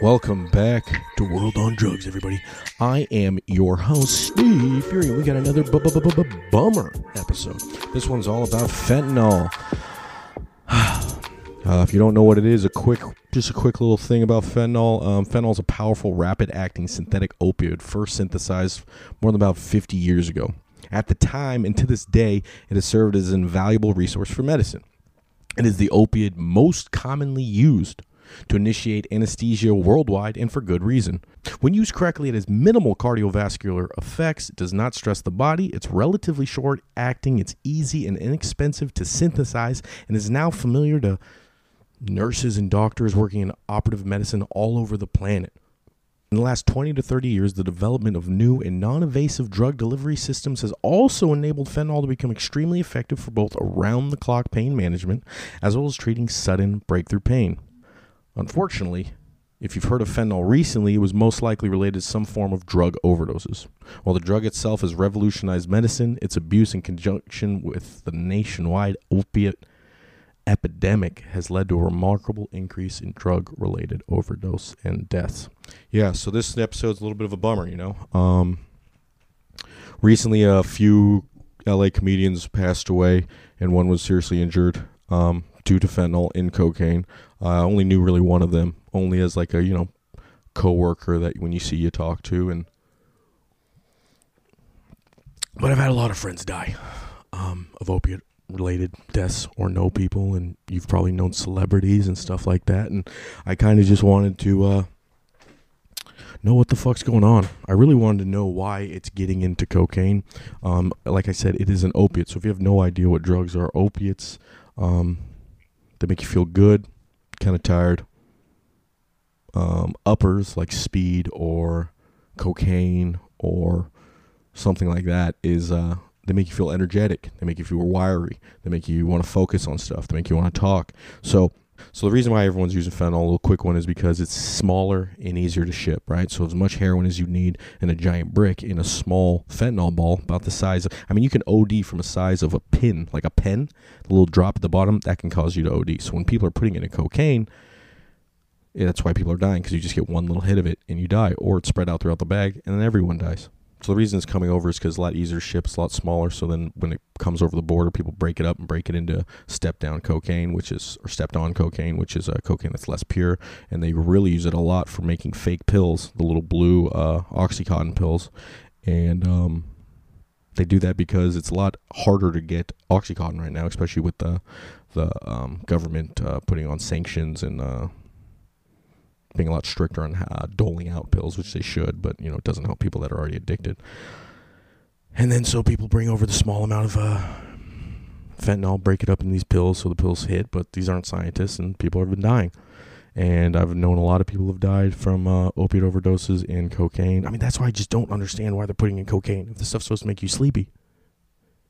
Welcome back to World on Drugs, everybody. I am your host, Steve Fury. We got another bu- bu- bu- bu- bu- bummer episode. This one's all about fentanyl. Uh, if you don't know what it is, a quick, just a quick little thing about fentanyl. Um, fentanyl is a powerful, rapid-acting synthetic opioid, first synthesized more than about 50 years ago. At the time, and to this day, it has served as an invaluable resource for medicine. It is the opiate most commonly used to initiate anesthesia worldwide and for good reason. When used correctly, it has minimal cardiovascular effects, it does not stress the body, it's relatively short acting, it's easy and inexpensive to synthesize, and is now familiar to nurses and doctors working in operative medicine all over the planet. In the last 20 to 30 years, the development of new and non invasive drug delivery systems has also enabled fentanyl to become extremely effective for both around the clock pain management as well as treating sudden breakthrough pain. Unfortunately, if you've heard of fentanyl recently, it was most likely related to some form of drug overdoses. While the drug itself has revolutionized medicine, its abuse in conjunction with the nationwide opiate epidemic has led to a remarkable increase in drug related overdose and deaths. Yeah, so this episode's a little bit of a bummer, you know. Um, recently, a few LA comedians passed away, and one was seriously injured um, fentanyl in cocaine. I only knew really one of them, only as like a, you know, coworker that when you see you talk to and but I've had a lot of friends die um, of opiate related deaths or know people and you've probably known celebrities and stuff like that and I kind of just wanted to uh, know what the fuck's going on. I really wanted to know why it's getting into cocaine. Um, like I said, it is an opiate. So if you have no idea what drugs are, opiates, um, they make you feel good, kind of tired. Um, uppers like speed or cocaine or something like that is uh, they make you feel energetic. They make you feel wiry. They make you want to focus on stuff. They make you want to talk. So, so the reason why everyone's using fentanyl, a little quick one, is because it's smaller and easier to ship, right? So as much heroin as you need in a giant brick in a small fentanyl ball, about the size of. I mean, you can OD from a size of a pin, like a pen, the little drop at the bottom that can cause you to OD. So when people are putting it in cocaine, yeah, that's why people are dying because you just get one little hit of it and you die, or it's spread out throughout the bag and then everyone dies. So the reason it's coming over is because a lot easier to ship, a lot smaller. So then when it comes over the border, people break it up and break it into step down cocaine, which is or stepped on cocaine, which is a uh, cocaine that's less pure, and they really use it a lot for making fake pills, the little blue uh, oxycontin pills, and um, they do that because it's a lot harder to get oxycontin right now, especially with the the um, government uh, putting on sanctions and uh, being a lot stricter on uh, doling out pills, which they should, but you know it doesn't help people that are already addicted. And then so people bring over the small amount of uh, fentanyl, break it up in these pills so the pills hit, but these aren't scientists, and people have been dying. And I've known a lot of people have died from uh, opiate overdoses and cocaine. I mean, that's why I just don't understand why they're putting in cocaine. If this stuff's supposed to make you sleepy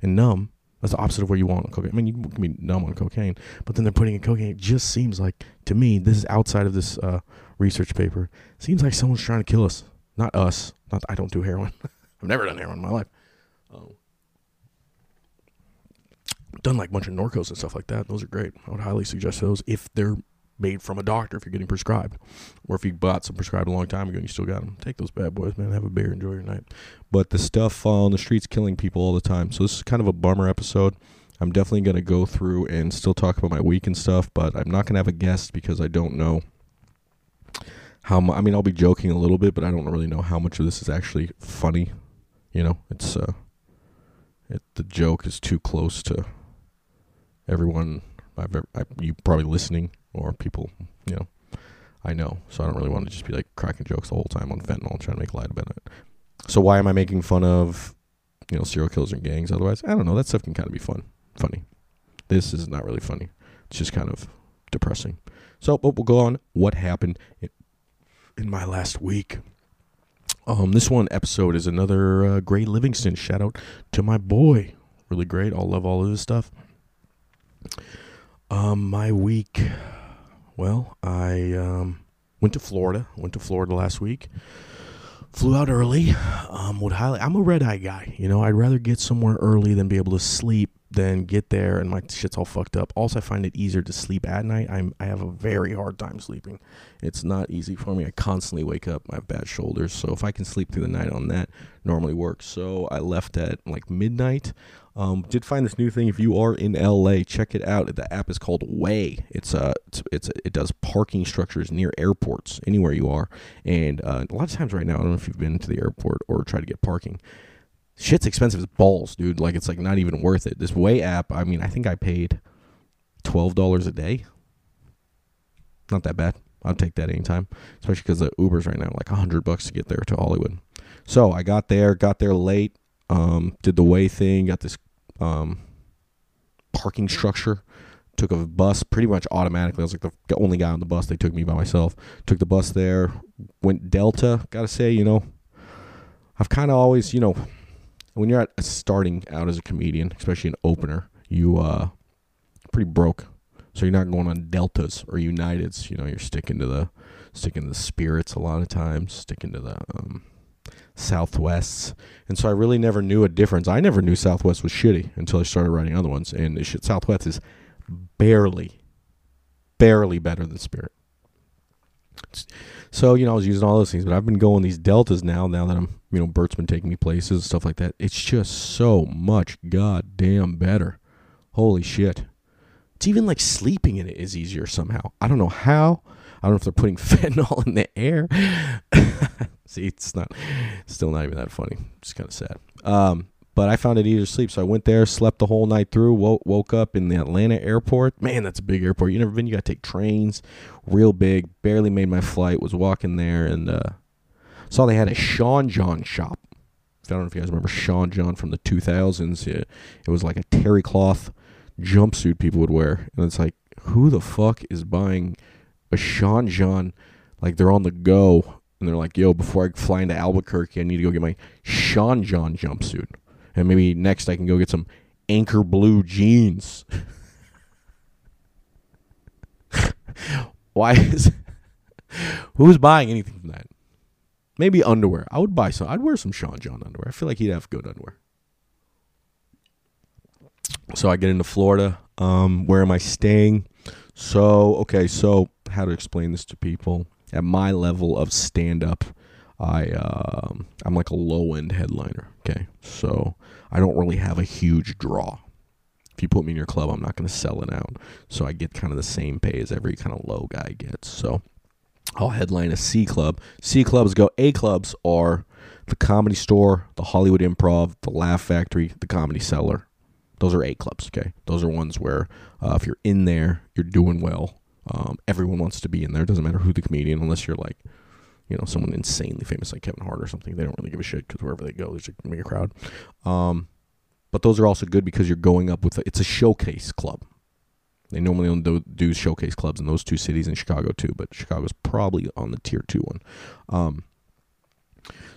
and numb, that's the opposite of what you want on cocaine. I mean, you can be numb on cocaine, but then they're putting in cocaine. It just seems like, to me, this is outside of this uh, research paper. Seems like someone's trying to kill us. Not us. Not I don't do heroin. I've never done heroin in my life. Um, done like a bunch of Norcos and stuff like that. Those are great. I would highly suggest those if they're made from a doctor. If you're getting prescribed, or if you bought some prescribed a long time ago and you still got them, take those bad boys, man. Have a beer, enjoy your night. But the stuff on the streets killing people all the time. So this is kind of a bummer episode. I'm definitely going to go through and still talk about my week and stuff, but I'm not going to have a guest because I don't know how I mean, I'll be joking a little bit, but I don't really know how much of this is actually funny. You know, it's uh, it, the joke is too close to everyone. I've ever, I, you probably listening or people, you know, I know. So I don't really want to just be like cracking jokes the whole time on fentanyl and trying to make light about it. So why am I making fun of, you know, serial killers and gangs? Otherwise, I don't know. That stuff can kind of be fun, funny. This is not really funny. It's just kind of depressing. So, but we'll go on. What happened in, in my last week? Um, this one episode is another uh, Gray Livingston shout out to my boy. Really great. I'll love all of this stuff. Um, my week. Well, I um, went to Florida. Went to Florida last week. Flew out early. Um, would highly. I'm a red eye guy. You know, I'd rather get somewhere early than be able to sleep then get there and my shit's all fucked up. Also, I find it easier to sleep at night. I'm I have a very hard time sleeping. It's not easy for me. I constantly wake up. I have bad shoulders, so if I can sleep through the night on that, normally works. So I left at like midnight. Um, did find this new thing. If you are in LA, check it out. The app is called Way. It's uh, it's, it's it does parking structures near airports, anywhere you are. And uh, a lot of times right now, I don't know if you've been to the airport or tried to get parking shit's expensive as balls, dude. Like it's like not even worth it. This Way app, I mean, I think I paid twelve dollars a day. Not that bad. I'll take that anytime, especially because the Ubers right now like hundred bucks to get there to Hollywood. So I got there, got there late, um, did the Way thing, got this um, parking structure. Took a bus pretty much automatically. I was like the only guy on the bus. They took me by myself. Took the bus there. Went Delta. Gotta say, you know, I've kind of always, you know, when you're at starting out as a comedian, especially an opener, you uh pretty broke. So you're not going on deltas or uniteds. You know, you're sticking to the sticking to the spirits a lot of times, sticking to the um, Southwests. And so I really never knew a difference. I never knew Southwest was shitty until I started writing other ones. And shit, Southwest is barely, barely better than Spirit. So, you know, I was using all those things, but I've been going these deltas now, now that I'm, you know, Bert's been taking me places, and stuff like that. It's just so much goddamn better. Holy shit. It's even like sleeping in it is easier somehow. I don't know how. I don't know if they're putting fentanyl in the air. See, it's not, still not even that funny. It's kind of sad. Um, but I found it easier to sleep. So I went there, slept the whole night through, woke, woke up in the Atlanta airport. Man, that's a big airport. You never been? You got to take trains, real big. Barely made my flight. Was walking there and uh, saw they had a Sean John shop. I don't know if you guys remember Sean John from the 2000s. It, it was like a terry cloth jumpsuit people would wear. And it's like, who the fuck is buying a Sean John? Like they're on the go. And they're like, yo, before I fly into Albuquerque, I need to go get my Sean John jumpsuit and maybe next I can go get some anchor blue jeans. Why is who's buying anything from that? Maybe underwear. I would buy some. I'd wear some Sean John underwear. I feel like he'd have good underwear. So I get into Florida. Um, where am I staying? So okay, so how to explain this to people at my level of stand up? I um, I'm like a low end headliner. Okay, so I don't really have a huge draw. If you put me in your club, I'm not going to sell it out. So I get kind of the same pay as every kind of low guy gets. So I'll headline a C club. C clubs go. A clubs are the Comedy Store, the Hollywood Improv, the Laugh Factory, the Comedy Cellar. Those are A clubs. Okay, those are ones where uh, if you're in there, you're doing well. Um, everyone wants to be in there. It doesn't matter who the comedian, unless you're like you know, someone insanely famous like Kevin Hart or something. They don't really give a shit because wherever they go, there's a crowd. Um, but those are also good because you're going up with a, it's a showcase club. They normally don't do, showcase clubs in those two cities in Chicago too, but Chicago's probably on the tier two one. Um,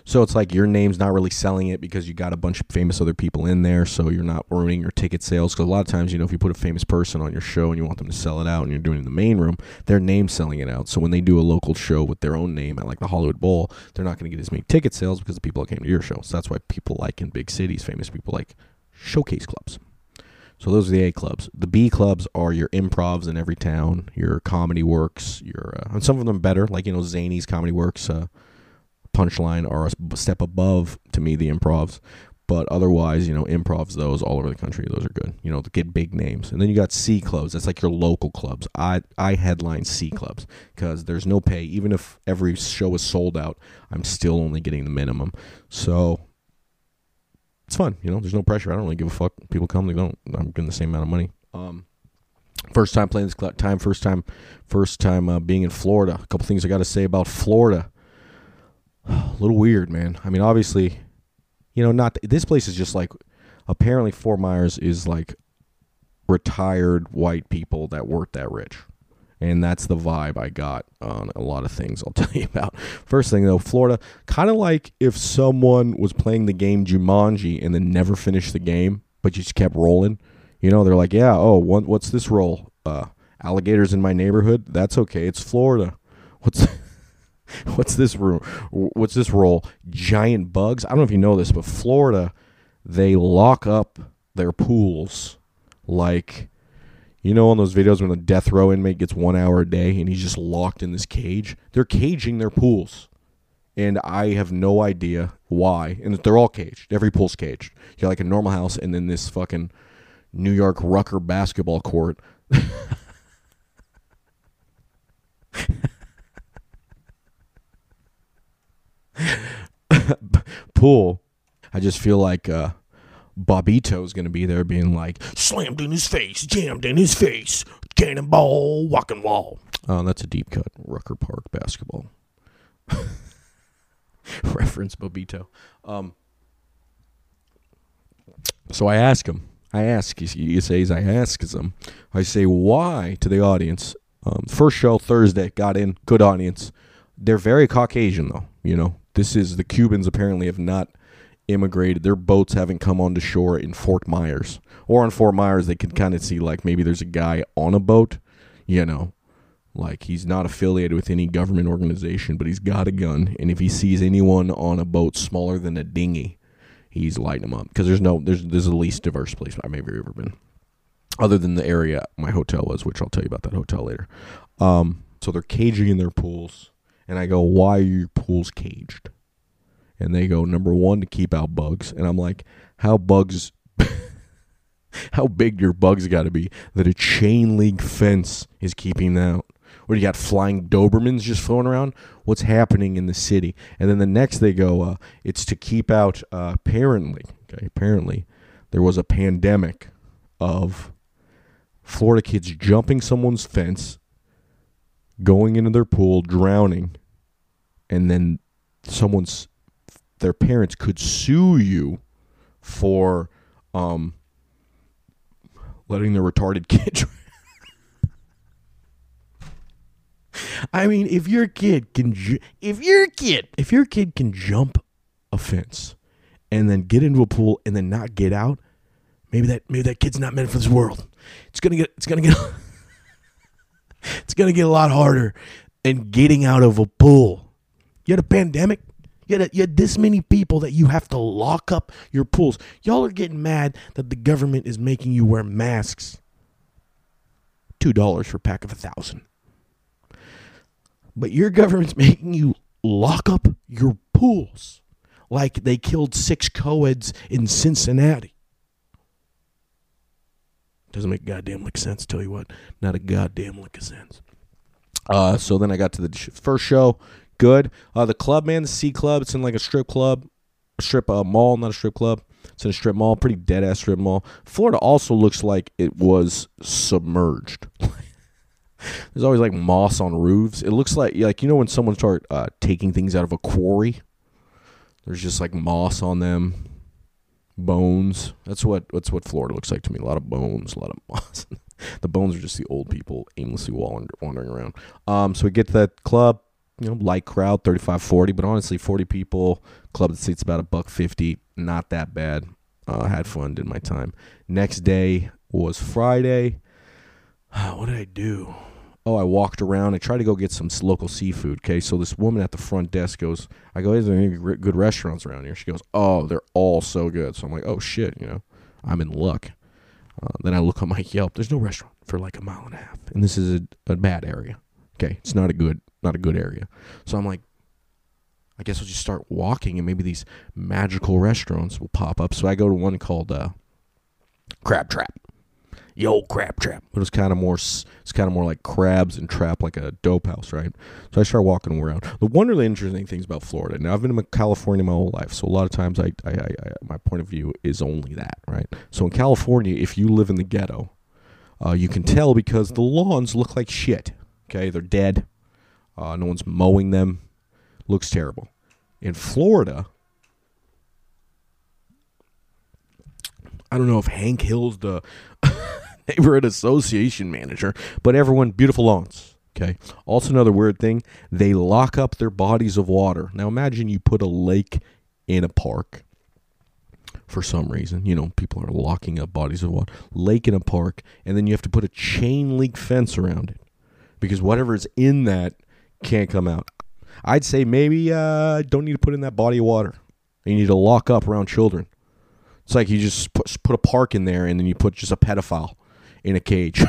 so it's like your name's not really selling it because you got a bunch of famous other people in there, so you're not ruining your ticket sales. Because a lot of times, you know, if you put a famous person on your show and you want them to sell it out and you're doing it in the main room, their name's selling it out. So when they do a local show with their own name at like the Hollywood Bowl, they're not going to get as many ticket sales because the people that came to your show. So that's why people like in big cities, famous people like showcase clubs. So those are the A clubs. The B clubs are your improvs in every town, your comedy works, your uh, and some of them better, like you know Zanies comedy works. Uh, punchline are a step above to me the improvs. But otherwise, you know, improvs those all over the country. Those are good. You know, get big names. And then you got C clubs. That's like your local clubs. I I headline C clubs because there's no pay. Even if every show is sold out, I'm still only getting the minimum. So it's fun. You know, there's no pressure. I don't really give a fuck. People come, they don't. I'm getting the same amount of money. Um, first time playing this time. First time, first time uh, being in Florida. A couple things I got to say about Florida a little weird, man. I mean, obviously, you know, not this place is just like apparently Fort Myers is like retired white people that weren't that rich. And that's the vibe I got on a lot of things I'll tell you about. First thing though, Florida, kind of like if someone was playing the game Jumanji and then never finished the game, but just kept rolling. You know, they're like, yeah, oh, what, what's this roll? Uh, alligators in my neighborhood? That's okay. It's Florida. What's what's this room? What's this role? Giant bugs. I don't know if you know this, but Florida, they lock up their pools like you know on those videos when a death row inmate gets one hour a day and he's just locked in this cage? They're caging their pools. And i have no idea why. And they're all caged. Every pool's caged. You got like a normal house and then this fucking new york rucker basketball court. Pool. I just feel like uh Bobbito's gonna be there being like, slammed in his face, jammed in his face, cannonball, walking wall. Oh, that's a deep cut. Rucker Park basketball. Reference Bobbito. Um, so I ask him. I ask. He says I ask him. I say why to the audience. Um, first show Thursday got in good audience. They're very Caucasian though. You know this is the Cubans apparently have not immigrated. Their boats haven't come onto shore in Fort Myers. Or on Fort Myers, they can kind of see like maybe there's a guy on a boat, you know, like he's not affiliated with any government organization, but he's got a gun, and if he sees anyone on a boat smaller than a dinghy, he's lighting them up because there's no there's there's the least diverse place I've ever ever been, other than the area my hotel was, which I'll tell you about that hotel later. Um, so they're caging in their pools, and I go, why are your pools caged? And they go number one to keep out bugs. And i'm like how bugs how big your bugs got to be that a chain link fence is keeping them out? Or you got flying dobermans just floating around? What's happening in the city? And then the next they go uh, it's to keep out uh, apparently okay apparently there was a pandemic of florida kids jumping someone's fence going into their pool drowning and then someone's their parents could sue you for um, letting their retarded kid. I mean, if your kid can, ju- if your kid, if your kid can jump a fence and then get into a pool and then not get out, maybe that maybe that kid's not meant for this world. It's gonna get, it's gonna get, it's gonna get a lot harder. And getting out of a pool. You had a pandemic. You had, you had this many people that you have to lock up your pools. Y'all are getting mad that the government is making you wear masks. Two dollars for a pack of a thousand. But your government's making you lock up your pools like they killed six co-eds in Cincinnati. Doesn't make goddamn lick sense. Tell you what, not a goddamn lick of sense. Uh, so then I got to the first show good. Uh, the club, man, the C Club, it's in like a strip club, strip uh, mall, not a strip club. It's in a strip mall, pretty dead ass strip mall. Florida also looks like it was submerged. There's always like moss on roofs. It looks like like you know when someone start uh, taking things out of a quarry. There's just like moss on them, bones. That's what that's what Florida looks like to me. A lot of bones, a lot of moss. the bones are just the old people aimlessly wandering around. Um, so we get to that club you know, light crowd, 35, 40, but honestly, 40 people, club that seats about a buck 50, not that bad. Uh, had fun, did my time. Next day was Friday. what did I do? Oh, I walked around. I tried to go get some local seafood. Okay, so this woman at the front desk goes, I go, is there any good restaurants around here? She goes, oh, they're all so good. So I'm like, oh shit, you know, I'm in luck. Uh, then I look on my Yelp. There's no restaurant for like a mile and a half, and this is a, a bad area. Okay, it's not a good not a good area. So I'm like, I guess I'll just start walking and maybe these magical restaurants will pop up. So I go to one called uh, Crab Trap. Yo, Crab Trap. It was kind of more, it's kind of more like crabs and trap, like a dope house, right? So I start walking around. The one really interesting things about Florida. Now I've been in California my whole life, so a lot of times I, I, I, I my point of view is only that, right? So in California, if you live in the ghetto, uh, you can tell because the lawns look like shit. Okay, they're dead. Uh, no one's mowing them. Looks terrible. In Florida, I don't know if Hank Hill's the neighborhood association manager, but everyone, beautiful lawns. Okay. Also, another weird thing, they lock up their bodies of water. Now, imagine you put a lake in a park for some reason. You know, people are locking up bodies of water. Lake in a park, and then you have to put a chain link fence around it because whatever is in that can't come out. I'd say maybe uh, don't need to put in that body of water. You need to lock up around children. It's like you just put, put a park in there and then you put just a pedophile in a cage.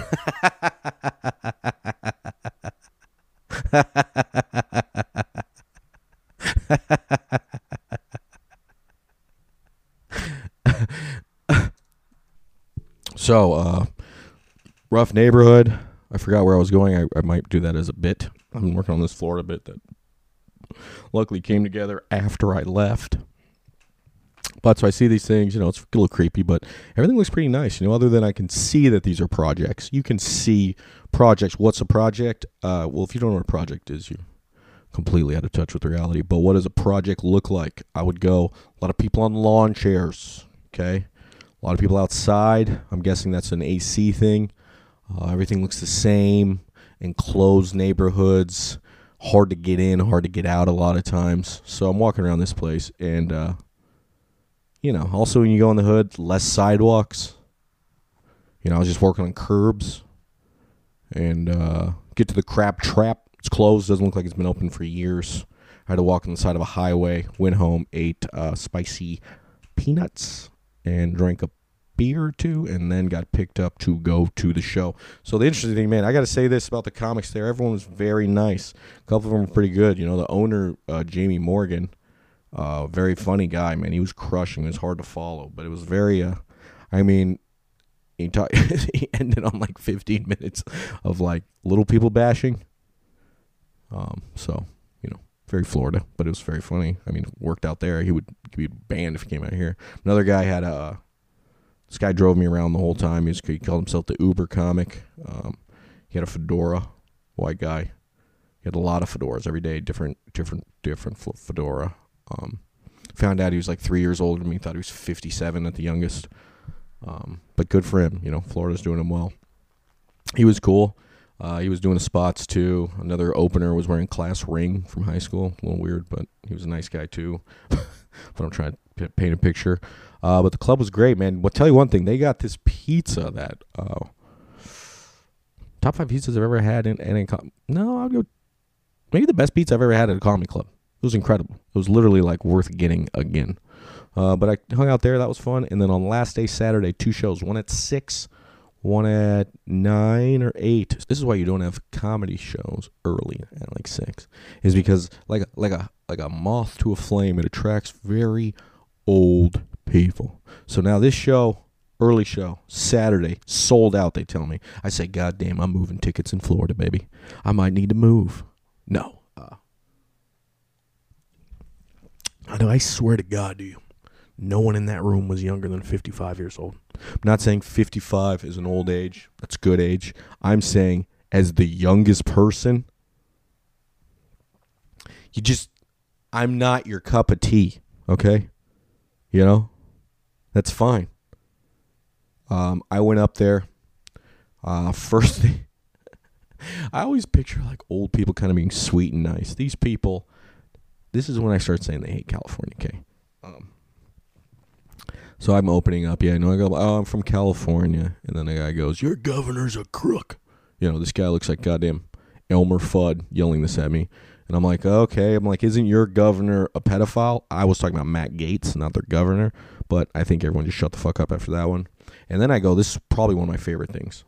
so, uh, rough neighborhood. I forgot where I was going. I, I might do that as a bit. I've been working on this Florida bit that luckily came together after I left. But so I see these things, you know, it's a little creepy, but everything looks pretty nice. You know, other than I can see that these are projects. You can see projects. What's a project? Uh, well, if you don't know what a project is, you completely out of touch with reality. But what does a project look like? I would go a lot of people on lawn chairs. Okay, a lot of people outside. I'm guessing that's an AC thing. Uh, everything looks the same. Enclosed neighborhoods, hard to get in, hard to get out a lot of times. So I'm walking around this place, and uh, you know, also when you go in the hood, less sidewalks. You know, I was just working on curbs, and uh, get to the crab trap. It's closed. Doesn't look like it's been open for years. I had to walk on the side of a highway. Went home, ate uh, spicy peanuts, and drank a beer or two, and then got picked up to go to the show. So the interesting thing, man, I got to say this about the comics there. Everyone was very nice. A couple of them were pretty good. You know, the owner, uh, Jamie Morgan, uh, very funny guy, man. He was crushing. It was hard to follow, but it was very. Uh, I mean, he talk, he ended on like 15 minutes of like little people bashing. Um, so you know, very Florida, but it was very funny. I mean, worked out there. He would be banned if he came out here. Another guy had a. This guy drove me around the whole time. He, was, he called himself the Uber comic. Um, he had a fedora, white guy. He had a lot of fedoras every day, different, different, different fedora. Um, found out he was like three years older than me. Thought he was 57 at the youngest. Um, but good for him. You know, Florida's doing him well. He was cool. Uh, he was doing the spots too. Another opener was wearing class ring from high school. A little weird, but he was a nice guy too. but I'm trying to paint a picture. Uh, but the club was great, man. I'll tell you one thing. They got this pizza that uh, top five pizzas I've ever had in, in no, I'll go maybe the best pizza I've ever had at a comedy club. It was incredible. It was literally like worth getting again. Uh, but I hung out there. That was fun. And then on last day, Saturday, two shows. One at six, one at nine or eight. This is why you don't have comedy shows early at like six. Is because like like a like a moth to a flame, it attracts very old people. So now this show, early show, Saturday, sold out. They tell me. I say, God damn, I'm moving tickets in Florida, baby. I might need to move. No, uh, I know. I swear to God, do you, no one in that room was younger than 55 years old. I'm not saying 55 is an old age. That's good age. I'm saying as the youngest person, you just, I'm not your cup of tea. Okay, you know, that's fine. Um, I went up there. Uh, first thing, I always picture like old people kind of being sweet and nice. These people this is when I start saying they hate California. Okay. Um, so I'm opening up. Yeah, I know. I go. Oh, I'm from California, and then the guy goes, "Your governor's a crook." You know, this guy looks like goddamn Elmer Fudd yelling this at me, and I'm like, okay. I'm like, isn't your governor a pedophile? I was talking about Matt Gaetz, not their governor, but I think everyone just shut the fuck up after that one. And then I go, this is probably one of my favorite things.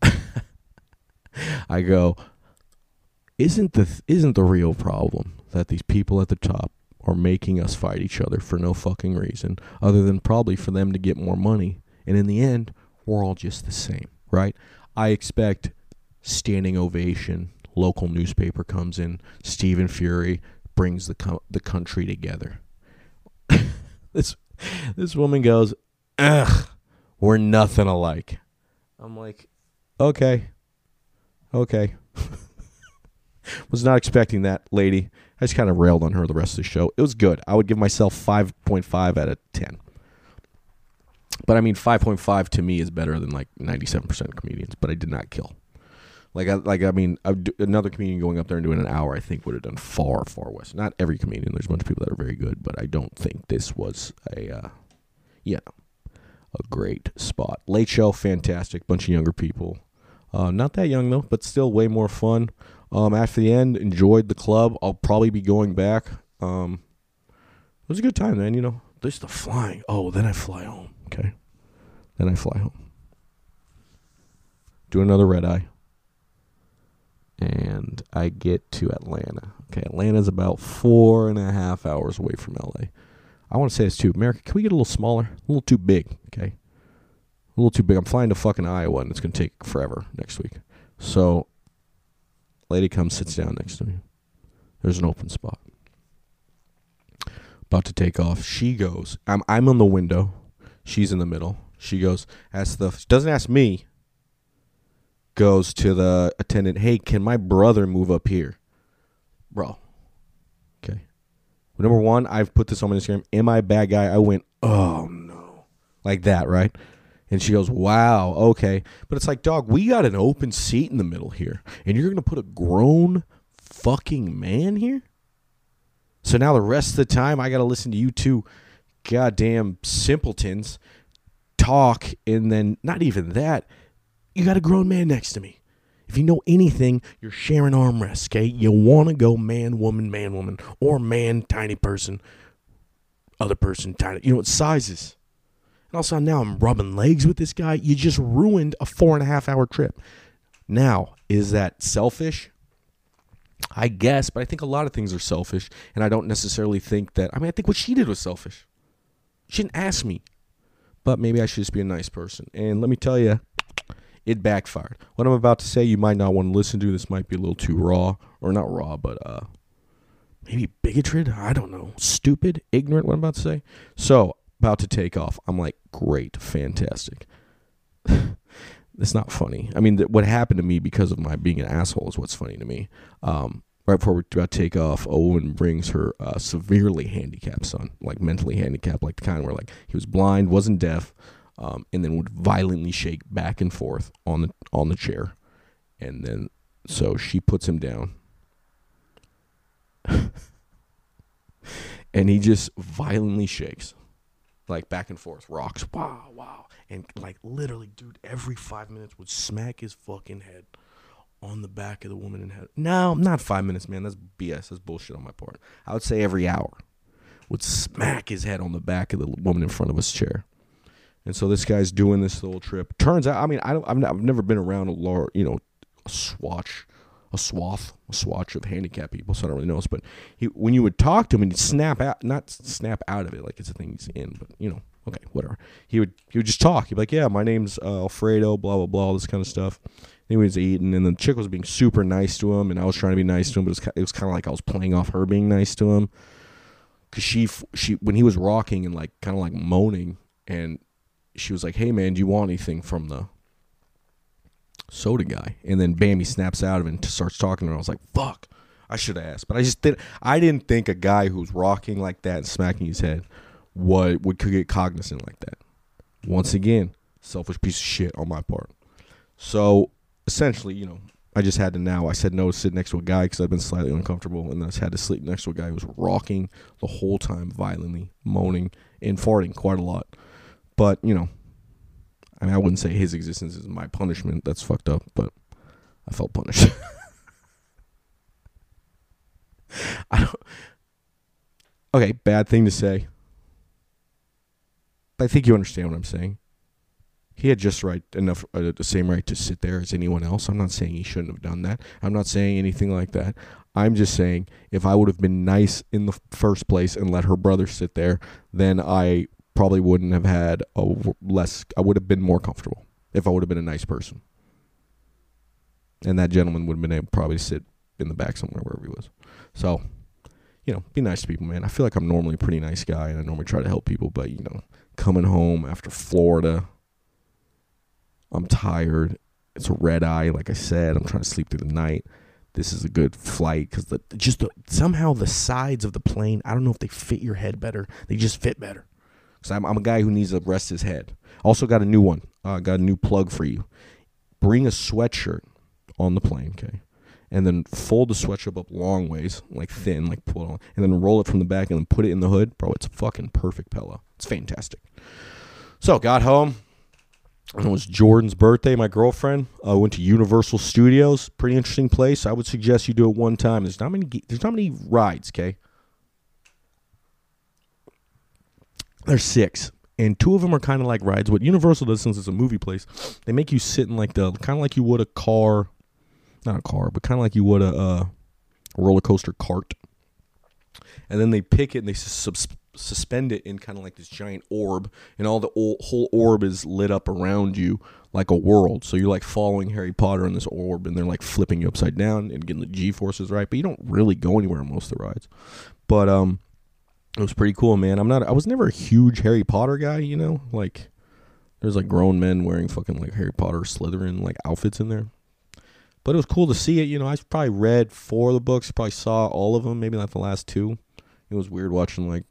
I go, isn't the isn't the real problem that these people at the top are making us fight each other for no fucking reason other than probably for them to get more money. And in the end, we're all just the same, right? I expect standing ovation, local newspaper comes in, Stephen Fury brings the co- the country together. this this woman goes, "Ugh, we're nothing alike." I'm like, "Okay. Okay." Was not expecting that, lady. I just kind of railed on her the rest of the show. It was good. I would give myself 5.5 out of 10. But I mean, 5.5 to me is better than like 97% of comedians, but I did not kill. Like, I, like I mean, another comedian going up there and doing an hour, I think would have done far, far worse. Not every comedian. There's a bunch of people that are very good, but I don't think this was a, uh, yeah, a great spot. Late show, fantastic. Bunch of younger people. Uh, not that young though, but still way more fun. Um, after the end, enjoyed the club. I'll probably be going back. Um, it was a good time, man. You know, this the flying. Oh, then I fly home. Okay. Then I fly home. Do another red eye. And I get to Atlanta. Okay, Atlanta's about four and a half hours away from LA. I want to say this too. America, can we get a little smaller? A little too big, okay? A little too big. I'm flying to fucking Iowa and it's gonna take forever next week. So lady comes, sits down next to me. There's an open spot. About to take off. She goes, I'm I'm on the window. She's in the middle. She goes, asks the she doesn't ask me. Goes to the attendant, hey, can my brother move up here? Bro. Okay. Number one, I've put this on my Instagram. Am I a bad guy? I went, oh no. Like that, right? And she goes, wow, okay. But it's like, dog, we got an open seat in the middle here. And you're to put a grown fucking man here? So now the rest of the time, I got to listen to you two goddamn simpletons talk. And then, not even that, you got a grown man next to me. If you know anything, you're sharing armrests, okay? You want to go man, woman, man, woman, or man, tiny person, other person, tiny. You know what sizes? And also now I'm rubbing legs with this guy. You just ruined a four and a half hour trip. Now, is that selfish? I guess, but I think a lot of things are selfish, and I don't necessarily think that. I mean, I think what she did was selfish. She didn't ask me, but maybe I should just be a nice person. And let me tell you, it backfired. What I'm about to say, you might not want to listen to. This might be a little too raw, or not raw, but uh, maybe bigoted. I don't know. Stupid, ignorant. What I'm about to say. So about to take off. I'm like, great, fantastic. it's not funny. I mean, th- what happened to me because of my being an asshole is what's funny to me. Um, right before we're about to take off, Owen brings her uh, severely handicapped son, like mentally handicapped, like the kind where like he was blind, wasn't deaf, um, and then would violently shake back and forth on the on the chair, and then so she puts him down. and he just violently shakes, like back and forth, rocks, wow, wow, and like literally, dude, every five minutes would smack his fucking head on the back of the woman in head. No, not five minutes, man. That's BS. That's bullshit on my part. I would say every hour would smack his head on the back of the woman in front of his chair. And so this guy's doing this little trip. Turns out, I mean, I don't, I've, I've never been around a large, you know, a swatch, a swath, a swatch of handicapped people, so I don't really know this. But he, when you would talk to him, and he'd snap out, not snap out of it like it's a thing he's in, but you know, okay, whatever. He would, he would just talk. He'd be like, "Yeah, my name's uh, Alfredo," blah blah blah, all this kind of stuff. And he was eating, and the chick was being super nice to him, and I was trying to be nice to him, but it was, it was kind of like I was playing off her being nice to him, because she, she, when he was rocking and like kind of like moaning, and she was like, "Hey man, do you want anything from the soda guy?" And then bam, he snaps out of it and starts talking her. I was like, "Fuck." I should have asked, but I just did. I didn't think a guy who's rocking like that and smacking his head would would could get cognizant like that. Once again, selfish piece of shit on my part. So essentially, you know, I just had to now. I said no to sit next to a guy because I've been slightly uncomfortable, and I just had to sleep next to a guy who was rocking the whole time, violently moaning and farting quite a lot. But you know, I mean, I wouldn't say his existence is my punishment. That's fucked up, but I felt punished. I don't. Okay, bad thing to say. But I think you understand what I'm saying. He had just right enough uh, the same right to sit there as anyone else. I'm not saying he shouldn't have done that. I'm not saying anything like that. I'm just saying if I would have been nice in the first place and let her brother sit there, then I probably wouldn't have had a less. I would have been more comfortable if I would have been a nice person. And that gentleman would have been able to probably sit in the back somewhere wherever he was. So, you know, be nice to people, man. I feel like I'm normally a pretty nice guy and I normally try to help people, but you know, coming home after Florida, I'm tired. It's a red eye, like I said. I'm trying to sleep through the night. This is a good flight because the just the, somehow the sides of the plane. I don't know if they fit your head better. They just fit better. Because I'm, I'm a guy who needs to rest his head. Also got a new one. Uh, got a new plug for you. Bring a sweatshirt on the plane, okay? And then fold the sweatshirt up long ways, like thin, like pull it on, and then roll it from the back and then put it in the hood. Bro, it's a fucking perfect pillow. It's fantastic. So got home. It was Jordan's birthday. My girlfriend uh, went to Universal Studios. Pretty interesting place. I would suggest you do it one time. There's not many. There's not many rides. Okay. There's six, and two of them are kind of like rides. What Universal does, since it's a movie place, they make you sit in like the kind of like you would a car, not a car, but kind of like you would a roller coaster cart. And then they pick it and they sus- suspend it in kind of like this giant orb, and all the o- whole orb is lit up around you like a world. So you're like following Harry Potter in this orb, and they're like flipping you upside down and getting the G forces right. But you don't really go anywhere on most of the rides. But um, it was pretty cool, man. I'm not. I was never a huge Harry Potter guy, you know. Like, there's like grown men wearing fucking like Harry Potter, Slytherin like outfits in there. But it was cool to see it. You know, I probably read four of the books. Probably saw all of them. Maybe not the last two. It was weird watching like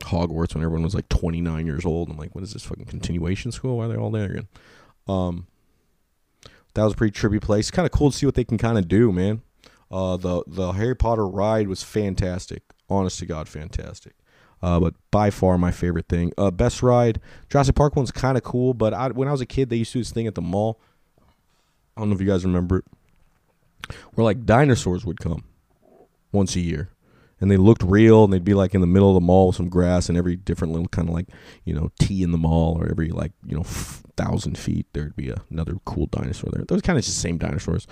Hogwarts when everyone was like 29 years old. I'm like, what is this fucking continuation school? Why are they all there again? Um, that was a pretty trippy place. Kind of cool to see what they can kind of do, man. Uh, the the Harry Potter ride was fantastic. Honest to God, fantastic. Uh, but by far my favorite thing. Uh, best ride, Jurassic Park one's kind of cool. But I, when I was a kid, they used to do this thing at the mall. I don't know if you guys remember it, where like dinosaurs would come once a year, and they looked real, and they'd be like in the middle of the mall with some grass, and every different little kind of like you know T in the mall, or every like you know f- thousand feet there'd be a, another cool dinosaur there. Those kind of just the same dinosaurs.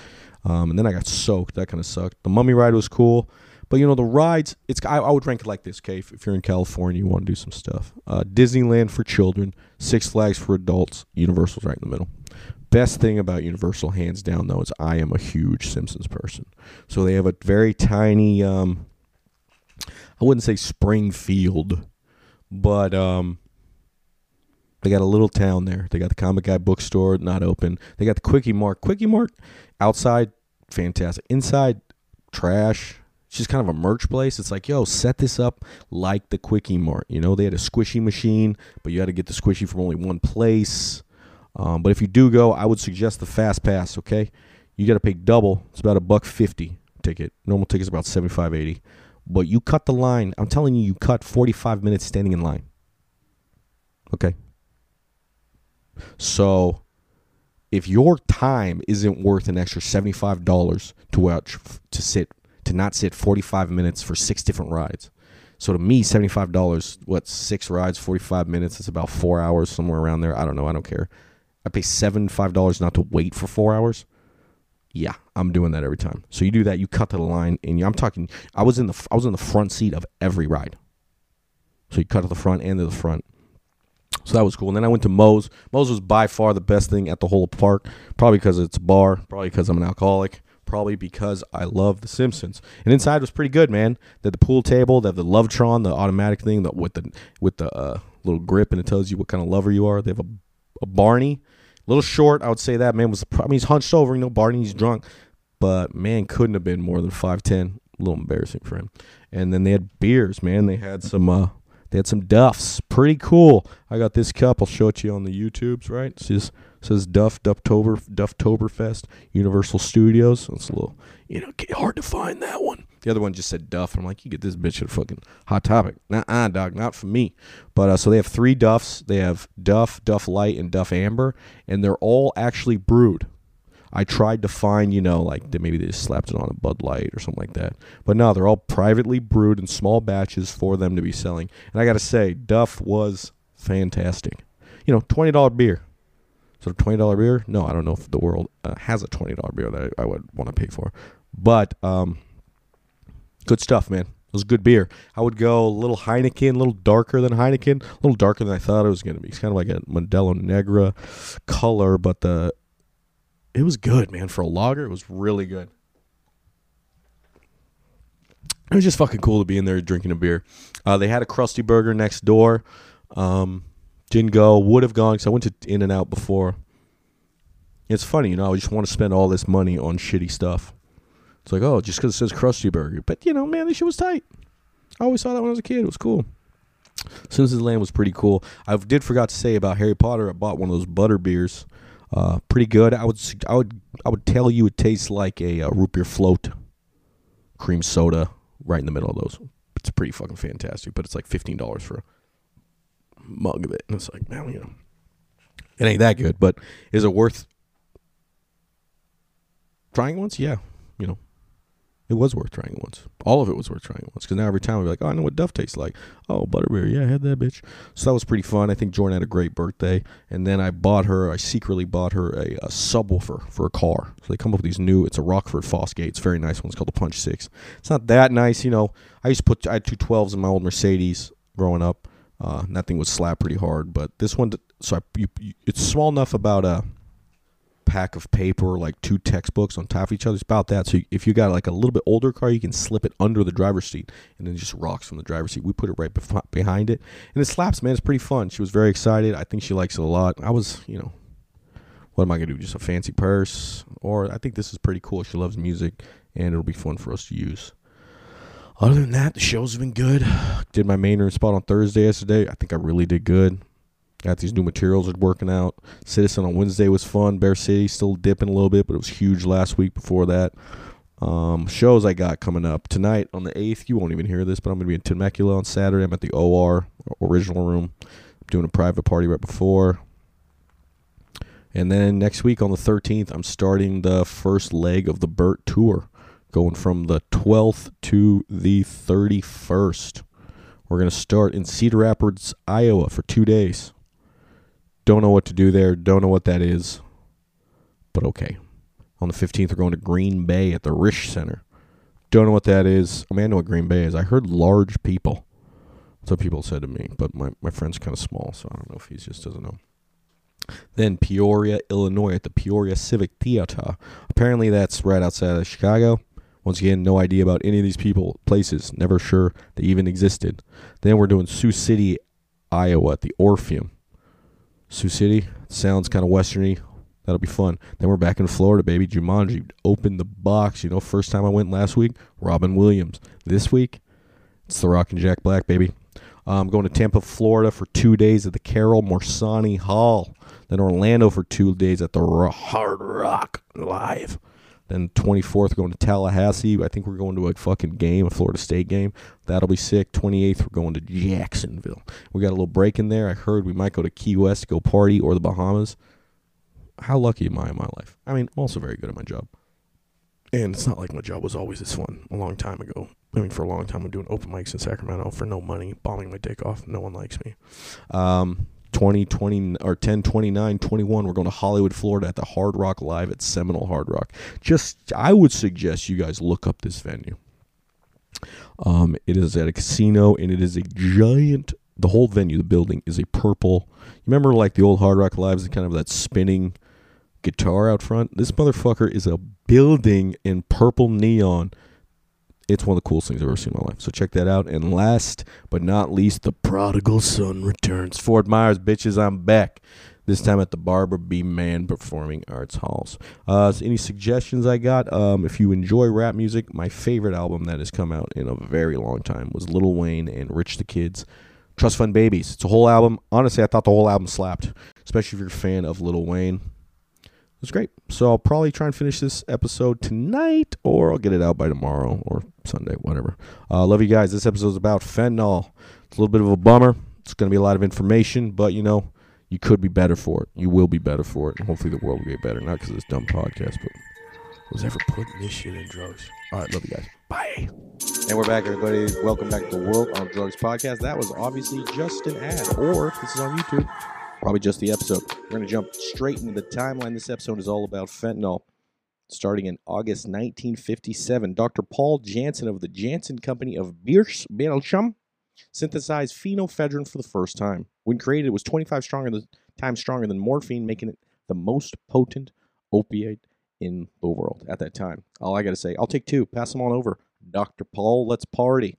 Um, and then I got soaked. That kind of sucked. The Mummy ride was cool. But you know the rides, it's I, I would rank it like this, okay? If, if you're in California, you want to do some stuff. Uh, Disneyland for children, Six Flags for adults, Universal's right in the middle. Best thing about Universal, hands down, though, is I am a huge Simpsons person. So they have a very tiny, um, I wouldn't say Springfield, but um, they got a little town there. They got the Comic Guy bookstore, not open. They got the Quickie Mart. Quickie Mart outside, fantastic. Inside, trash. It's just kind of a merch place. It's like, yo, set this up like the Quickie Mart. You know, they had a squishy machine, but you had to get the squishy from only one place. Um, but if you do go, I would suggest the Fast Pass. Okay, you got to pay double. It's about a buck fifty ticket. Normal ticket's about seventy five eighty. But you cut the line. I'm telling you, you cut forty five minutes standing in line. Okay. So, if your time isn't worth an extra seventy five dollars to watch to sit to not sit 45 minutes for six different rides. So to me, $75, what, six rides, 45 minutes, it's about four hours, somewhere around there. I don't know. I don't care. I pay $75 not to wait for four hours. Yeah, I'm doing that every time. So you do that, you cut to the line, and I'm talking. I was in the I was in the front seat of every ride. So you cut to the front and to the front. So that was cool. And then I went to Moe's. Moe's was by far the best thing at the whole park. Probably because it's a bar. Probably because I'm an alcoholic probably because I love The Simpsons. And inside was pretty good, man. They had the pool table, they have the Lovetron, the automatic thing that with the with the uh, little grip, and it tells you what kind of lover you are. They have a, a Barney, a little short. I would say that man was. I mean, he's hunched over. You know, Barney's drunk, but man couldn't have been more than five ten. A little embarrassing for him. And then they had beers, man. They had some. Uh, they had some Duffs. Pretty cool. I got this cup. I'll show it to you on the YouTubes, right? It's just says Duff Dufftober Dufftoberfest Universal Studios. It's a little you know hard to find that one. The other one just said Duff. I'm like, you get this bitch at fucking Hot Topic. Nah, uh, dog, not for me. But uh, so they have three Duffs. They have Duff, Duff Light, and Duff Amber, and they're all actually brewed. I tried to find, you know, like maybe they just slapped it on a Bud Light or something like that. But no, they're all privately brewed in small batches for them to be selling. And I got to say, Duff was fantastic. You know, twenty dollar beer. So twenty dollar beer? No, I don't know if the world uh, has a twenty dollar beer that I, I would want to pay for. But um, good stuff, man. It was good beer. I would go a little Heineken, a little darker than Heineken, a little darker than I thought it was going to be. It's kind of like a Modelo Negra color, but the it was good, man. For a lager, it was really good. It was just fucking cool to be in there drinking a beer. Uh, they had a Krusty Burger next door. Um, didn't go. Would have gone because I went to In and Out before. It's funny, you know. I just want to spend all this money on shitty stuff. It's like, oh, just because it says Krusty Burger, but you know, man, this shit was tight. I always saw that when I was a kid. It was cool. Simpsons Land was pretty cool. I did forgot to say about Harry Potter. I bought one of those butter beers. Uh, pretty good. I would I would I would tell you it tastes like a, a root beer float, cream soda, right in the middle of those. It's pretty fucking fantastic. But it's like fifteen dollars for a mug of it, and it's like, man, you know, it ain't that good. But is it worth trying once? Yeah, you know, It was worth trying once. All of it was worth trying once. Because now every time we're like, oh, I know what Duff tastes like. Oh, butterbeer. Yeah, I had that bitch. So that was pretty fun. I think Jordan had a great birthday. And then I bought her, I secretly bought her a, a subwoofer for a car. So they come up with these new, it's a Rockford Fosgate. It's a very nice one. It's called the Punch 6. It's not that nice. You know, I used to put, I had two 12s in my old Mercedes growing up. Uh, that thing would slap pretty hard. But this one, so I, you, you, it's small enough about a, pack of paper, like two textbooks on top of each other. It's about that. So if you got like a little bit older car, you can slip it under the driver's seat and then just rocks from the driver's seat. We put it right bef- behind it, and it slaps, man. It's pretty fun. She was very excited. I think she likes it a lot. I was, you know, what am I gonna do? Just a fancy purse? Or I think this is pretty cool. She loves music, and it'll be fun for us to use. Other than that, the shows been good. Did my main room spot on Thursday yesterday. I think I really did good. Got these new materials working out. Citizen on Wednesday was fun. Bear City still dipping a little bit, but it was huge last week before that. Um, shows I got coming up tonight on the 8th. You won't even hear this, but I'm going to be in Temecula on Saturday. I'm at the OR, original room. I'm doing a private party right before. And then next week on the 13th, I'm starting the first leg of the Bert tour, going from the 12th to the 31st. We're going to start in Cedar Rapids, Iowa for two days. Don't know what to do there. Don't know what that is. But okay. On the 15th, we're going to Green Bay at the Resch Center. Don't know what that is. I mean, I know what Green Bay is. I heard large people. That's what people said to me. But my, my friend's kind of small, so I don't know if he just doesn't know. Then Peoria, Illinois at the Peoria Civic Theater. Apparently, that's right outside of Chicago. Once again, no idea about any of these people, places. Never sure they even existed. Then we're doing Sioux City, Iowa the Orpheum. Sioux City sounds kind of westerny. That'll be fun. Then we're back in Florida, baby. Jumanji opened the box. You know, first time I went last week, Robin Williams. This week, it's The Rock and Jack Black, baby. I'm going to Tampa, Florida for two days at the Carol Morsani Hall. Then Orlando for two days at the Hard Rock Live. Then 24th, going to Tallahassee. I think we're going to a fucking game, a Florida State game. That'll be sick. 28th, we're going to Jacksonville. We got a little break in there. I heard we might go to Key West to go party or the Bahamas. How lucky am I in my life? I mean, I'm also very good at my job. And it's not like my job was always this fun a long time ago. I mean, for a long time, I'm doing open mics in Sacramento for no money, bombing my dick off. No one likes me. Um, 20, 20, or 10, 29, 21. We're going to Hollywood, Florida at the Hard Rock Live at Seminole Hard Rock. Just, I would suggest you guys look up this venue. Um, it is at a casino and it is a giant, the whole venue, the building is a purple. You remember like the old Hard Rock Lives, and kind of that spinning guitar out front? This motherfucker is a building in purple neon it's one of the coolest things I've ever seen in my life. So check that out. And last but not least, the prodigal son returns. Fort Myers, bitches, I'm back. This time at the Barbara B. Mann Performing Arts Halls. Uh, so any suggestions I got? Um, if you enjoy rap music, my favorite album that has come out in a very long time was Lil Wayne and Rich the Kids. Trust Fund Babies. It's a whole album. Honestly, I thought the whole album slapped, especially if you're a fan of Lil Wayne was great. So I'll probably try and finish this episode tonight, or I'll get it out by tomorrow or Sunday, whatever. Uh, love you guys. This episode is about fentanyl. It's a little bit of a bummer. It's going to be a lot of information, but you know, you could be better for it. You will be better for it, and hopefully the world will get better. Not because of this dumb podcast, but was ever putting this shit in drugs. All right, love you guys. Bye. And we're back, everybody. Welcome back to the World on Drugs podcast. That was obviously just an ad, or if this is on YouTube probably just the episode. We're going to jump straight into the timeline. This episode is all about fentanyl. Starting in August 1957, Dr. Paul Janssen of the Janssen Company of Beerse, Belgium synthesized phenoperidine for the first time. When created, it was 25 stronger times stronger than morphine, making it the most potent opiate in the world at that time. All I got to say, I'll take two. Pass them on over. Dr. Paul, let's party.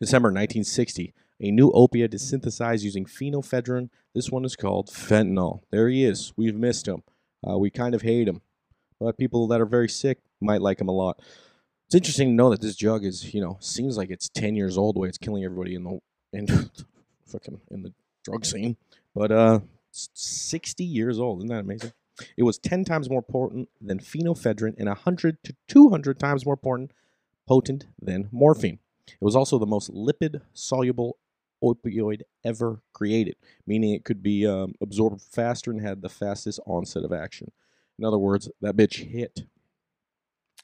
December 1960, a new opiate is synthesized using phenoperidine. This one is called fentanyl. There he is. We've missed him. Uh, we kind of hate him. But people that are very sick might like him a lot. It's interesting to know that this drug is, you know, seems like it's 10 years old the way it's killing everybody in the in fucking in the drug scene. But uh 60 years old. Isn't that amazing? It was 10 times more potent than phenoperidine and 100 to 200 times more potent potent than morphine. It was also the most lipid soluble opioid ever created, meaning it could be um, absorbed faster and had the fastest onset of action. In other words, that bitch hit.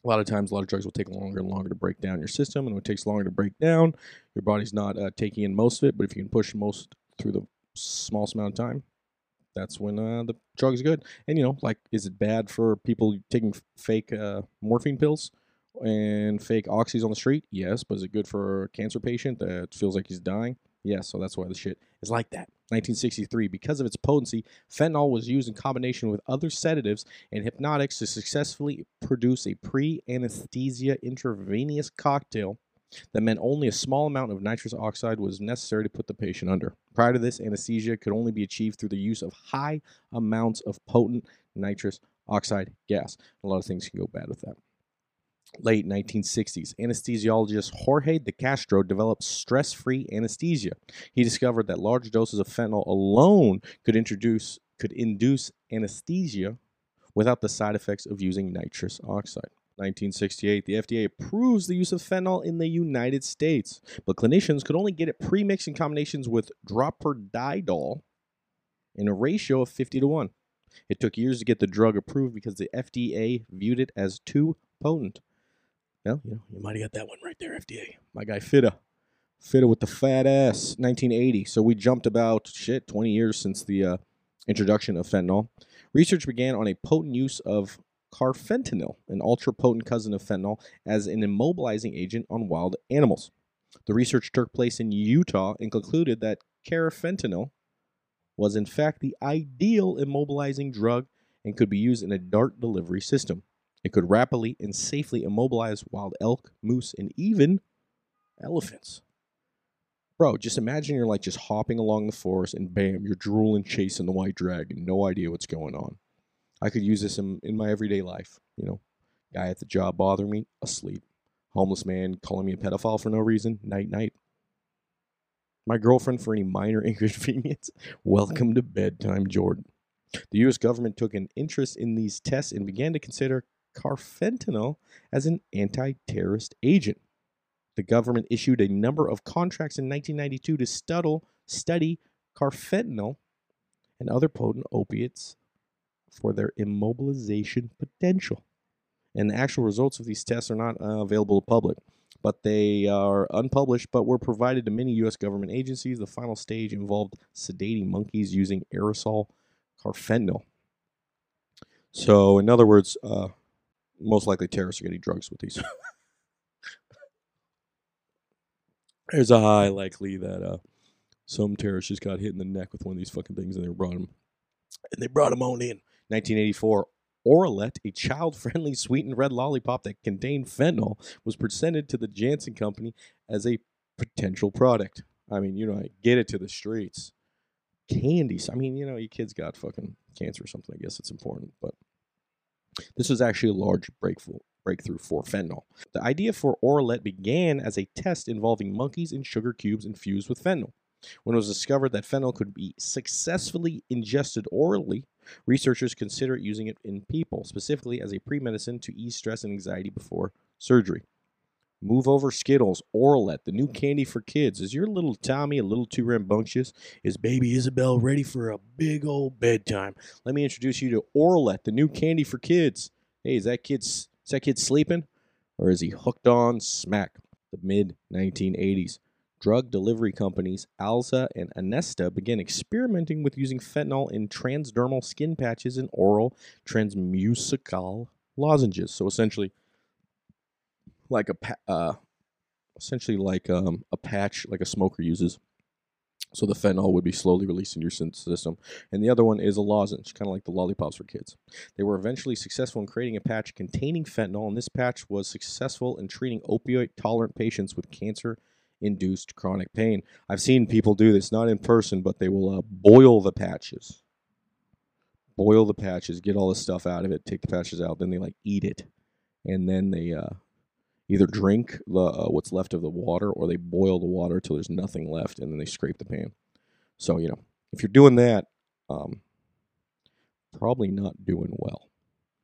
A lot of times, a lot of drugs will take longer and longer to break down your system, and it takes longer to break down, your body's not uh, taking in most of it. But if you can push most through the smallest amount of time, that's when uh, the drug's good. And you know, like, is it bad for people taking fake uh, morphine pills and fake oxys on the street? Yes, but is it good for a cancer patient that feels like he's dying? Yes, so that's why the shit is like that. 1963, because of its potency, fentanyl was used in combination with other sedatives and hypnotics to successfully produce a pre anesthesia intravenous cocktail that meant only a small amount of nitrous oxide was necessary to put the patient under. Prior to this, anesthesia could only be achieved through the use of high amounts of potent nitrous oxide gas. A lot of things can go bad with that. Late 1960s, anesthesiologist Jorge de Castro developed stress free anesthesia. He discovered that large doses of fentanyl alone could, introduce, could induce anesthesia without the side effects of using nitrous oxide. 1968, the FDA approves the use of fentanyl in the United States, but clinicians could only get it pre-mixed in combinations with droperidol in a ratio of 50 to 1. It took years to get the drug approved because the FDA viewed it as too potent. Well, you know, you might have got that one right there, FDA. My guy Fitta. Fitta with the fat ass, 1980. So we jumped about, shit, 20 years since the uh, introduction of fentanyl. Research began on a potent use of carfentanil, an ultra potent cousin of fentanyl, as an immobilizing agent on wild animals. The research took place in Utah and concluded that carfentanil was in fact the ideal immobilizing drug and could be used in a dart delivery system. It could rapidly and safely immobilize wild elk, moose, and even elephants. Bro, just imagine you're like just hopping along the forest and bam, you're drooling chasing the white dragon. No idea what's going on. I could use this in, in my everyday life. You know, guy at the job bothering me, asleep. Homeless man calling me a pedophile for no reason, night night. My girlfriend for any minor inconvenience, welcome to bedtime, Jordan. The U.S. government took an interest in these tests and began to consider carfentanil as an anti terrorist agent. The government issued a number of contracts in 1992 to study, carfentanil and other potent opiates for their immobilization potential. And the actual results of these tests are not uh, available to public, but they are unpublished, but were provided to many U.S. government agencies. The final stage involved sedating monkeys using aerosol carfentanil. So, in other words, uh, most likely terrorists are getting drugs with these. There's a high likely that uh, some terrorist just got hit in the neck with one of these fucking things, and they brought him, and they brought him on in. 1984, Oralet, a child-friendly sweetened red lollipop that contained fentanyl, was presented to the Janssen Company as a potential product. I mean, you know, I get it to the streets. Candies. I mean, you know, your kids got fucking cancer or something. I guess it's important, but this was actually a large breakthrough for fentanyl. The idea for Oralet began as a test involving monkeys and sugar cubes infused with fentanyl. When it was discovered that fentanyl could be successfully ingested orally, researchers considered using it in people, specifically as a pre-medicine to ease stress and anxiety before surgery. Move over Skittles, Oralet, the new mm. candy for kids. Is your little Tommy a little too rambunctious? Is baby Isabel ready for a big old bedtime? Let me introduce you to Oralet, the new candy for kids. Hey, is that kid is that kid sleeping, or is he hooked on smack? The mid 1980s, drug delivery companies Alza and Anesta began experimenting with using fentanyl in transdermal skin patches and oral transmucosal lozenges. So essentially like a uh, essentially like um, a patch like a smoker uses. So the fentanyl would be slowly released in your system. And the other one is a lozenge, kind of like the lollipops for kids. They were eventually successful in creating a patch containing fentanyl, and this patch was successful in treating opioid tolerant patients with cancer induced chronic pain. I've seen people do this, not in person, but they will uh, boil the patches. Boil the patches, get all the stuff out of it, take the patches out, then they like eat it. And then they uh, either drink uh, what's left of the water or they boil the water till there's nothing left and then they scrape the pan. So, you know, if you're doing that, um, probably not doing well.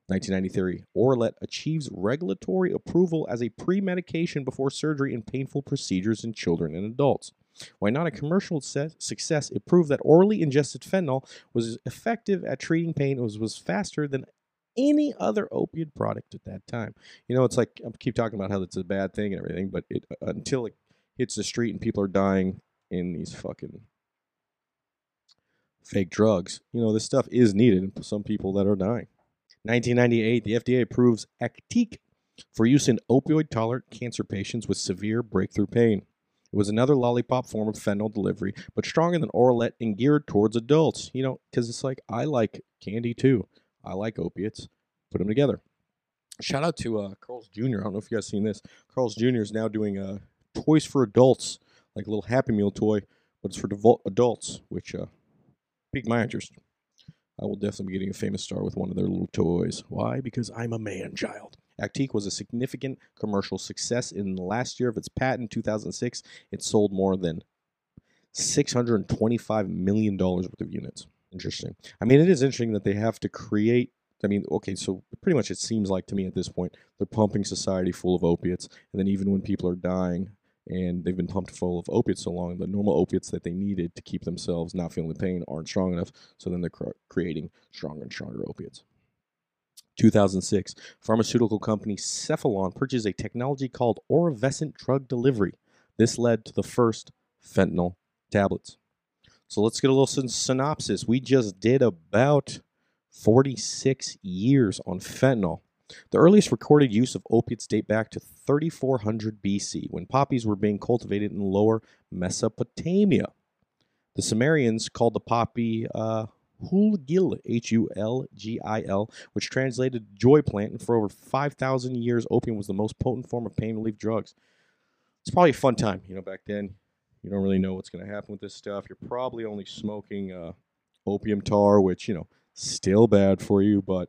1993, Oralet achieves regulatory approval as a pre-medication before surgery in painful procedures in children and adults. While not a commercial success, it proved that orally ingested fentanyl was effective at treating pain. Was, was faster than any other opiate product at that time. You know, it's like I keep talking about how it's a bad thing and everything, but it uh, until it hits the street and people are dying in these fucking fake drugs, you know, this stuff is needed for some people that are dying. 1998, the FDA approves Actiq for use in opioid tolerant cancer patients with severe breakthrough pain. It was another lollipop form of fentanyl delivery, but stronger than Oralet and geared towards adults. You know, because it's like I like candy too. I like opiates. Put them together. Shout out to uh, Carl's Jr. I don't know if you guys seen this. Carl's Jr. is now doing uh, toys for adults, like a little Happy Meal toy, but it's for devo- adults, which uh, piqued my interest. I will definitely be getting a famous star with one of their little toys. Why? Because I'm a man child. Actiq was a significant commercial success in the last year of its patent, 2006. It sold more than $625 million worth of units. Interesting. I mean, it is interesting that they have to create. I mean, okay, so pretty much it seems like to me at this point, they're pumping society full of opiates. And then even when people are dying and they've been pumped full of opiates so long, the normal opiates that they needed to keep themselves not feeling the pain aren't strong enough. So then they're cr- creating stronger and stronger opiates. 2006, pharmaceutical company Cephalon purchased a technology called OraVescent drug delivery. This led to the first fentanyl tablets. So let's get a little synopsis. We just did about 46 years on fentanyl. The earliest recorded use of opiates date back to 3400 BC when poppies were being cultivated in lower Mesopotamia. The Sumerians called the poppy uh, Hulgil, H U L G I L, which translated joy plant, and for over 5,000 years, opium was the most potent form of pain relief drugs. It's probably a fun time, you know, back then. You don't really know what's going to happen with this stuff. You're probably only smoking uh, opium tar, which, you know, still bad for you, but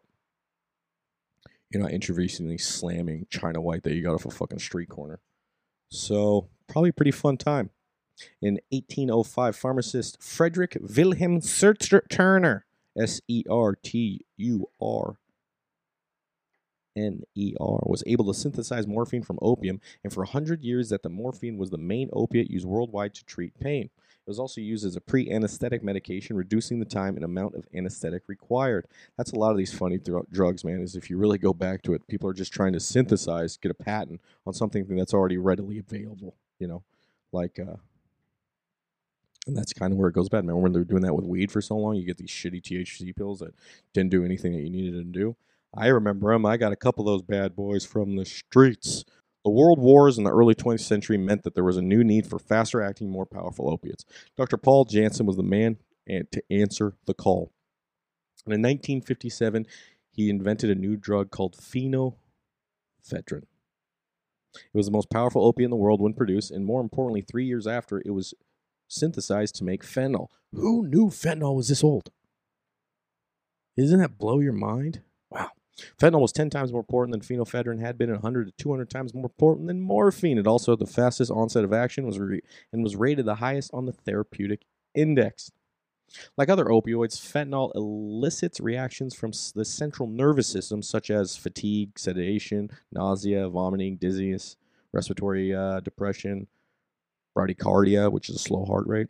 you're not intravenously slamming China White that you got off a fucking street corner. So, probably a pretty fun time. In 1805, pharmacist Frederick Wilhelm Turner, S E R T U R N E R, was able to synthesize morphine from opium, and for 100 years that the morphine was the main opiate used worldwide to treat pain. It was also used as a pre anesthetic medication, reducing the time and amount of anesthetic required. That's a lot of these funny drugs, man, is if you really go back to it, people are just trying to synthesize, get a patent on something that's already readily available, you know, like uh, and that's kind of where it goes bad. Remember when they were doing that with weed for so long? You get these shitty THC pills that didn't do anything that you needed to do. I remember them. I got a couple of those bad boys from the streets. The world wars in the early 20th century meant that there was a new need for faster acting, more powerful opiates. Dr. Paul Janssen was the man to answer the call. And in 1957, he invented a new drug called phenoperidine. It was the most powerful opiate in the world when produced, and more importantly, three years after, it was synthesized to make fentanyl. Who knew fentanyl was this old? Isn't that blow your mind? Wow. Fentanyl was 10 times more potent than phenoperidine had been and 100 to 200 times more potent than morphine. It also had the fastest onset of action was re- and was rated the highest on the therapeutic index. Like other opioids, fentanyl elicits reactions from the central nervous system, such as fatigue, sedation, nausea, vomiting, dizziness, respiratory uh, depression, bradycardia, which is a slow heart rate,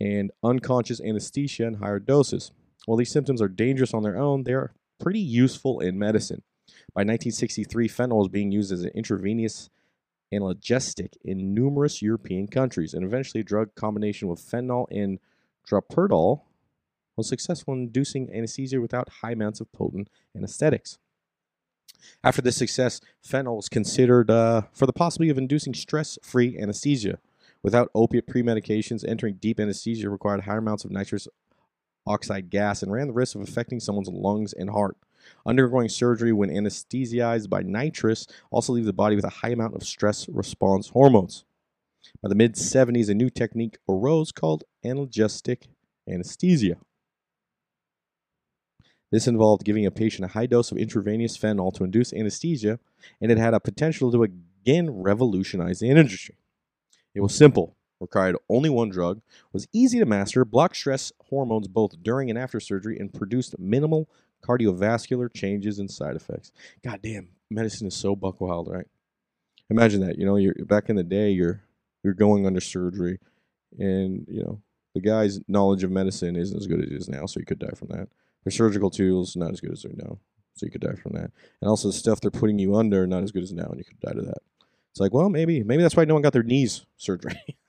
and unconscious anesthesia in higher doses. While these symptoms are dangerous on their own, they are pretty useful in medicine. By 1963, fentanyl was being used as an intravenous analgesic in numerous European countries, and eventually a drug combination with fentanyl and droperidol was successful in inducing anesthesia without high amounts of potent anesthetics. After this success, fentanyl was considered uh, for the possibility of inducing stress free anesthesia. Without opiate pre-medications, entering deep anesthesia required higher amounts of nitrous oxide gas and ran the risk of affecting someone's lungs and heart. Undergoing surgery when anesthetized by nitrous also leaves the body with a high amount of stress response hormones. By the mid 70s, a new technique arose called analgesic anesthesia. This involved giving a patient a high dose of intravenous fentanyl to induce anesthesia, and it had a potential to again revolutionize the industry. It was simple, required only one drug, was easy to master, blocked stress hormones both during and after surgery, and produced minimal cardiovascular changes and side effects. God damn, medicine is so buck wild, right? Imagine that. You know, you're back in the day, you're you're going under surgery, and you know the guy's knowledge of medicine isn't as good as it is now, so you could die from that. Their surgical tools not as good as they're now. so you could die from that. And also the stuff they're putting you under not as good as now, and you could die to that. It's like, well, maybe maybe that's why no one got their knees surgery.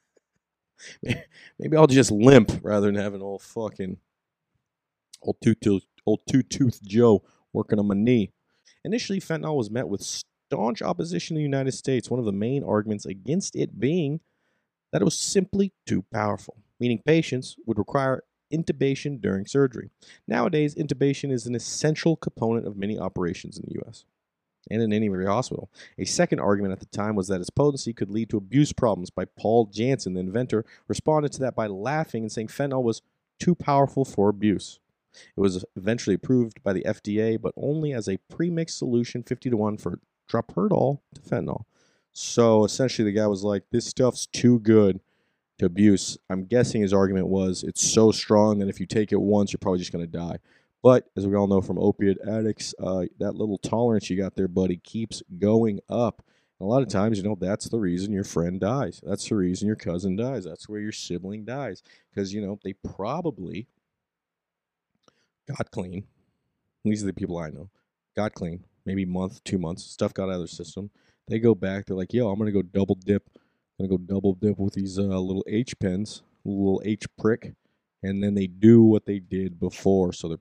maybe I'll just limp rather than having old fucking old two tooth old two tooth Joe working on my knee. Initially, fentanyl was met with staunch opposition in the United States. One of the main arguments against it being that it was simply too powerful, meaning patients would require intubation during surgery. Nowadays, intubation is an essential component of many operations in the U.S. and in any hospital. A second argument at the time was that its potency could lead to abuse problems. By Paul Janssen, the inventor, responded to that by laughing and saying fentanyl was too powerful for abuse. It was eventually approved by the FDA, but only as a premixed solution, 50 to 1 for droperidol to fentanyl. So essentially, the guy was like, "This stuff's too good to abuse." I'm guessing his argument was it's so strong that if you take it once, you're probably just going to die. But as we all know from opiate addicts, uh, that little tolerance you got there, buddy, keeps going up. And a lot of times, you know, that's the reason your friend dies. That's the reason your cousin dies. That's where your sibling dies. Because, you know, they probably got clean. These are the people I know. Got clean. Maybe month, two months. Stuff got out of their system. They go back. They're like, yo, I'm going to go double dip. I'm going to go double dip with these uh, little H pens, little H prick. And then they do what they did before. So their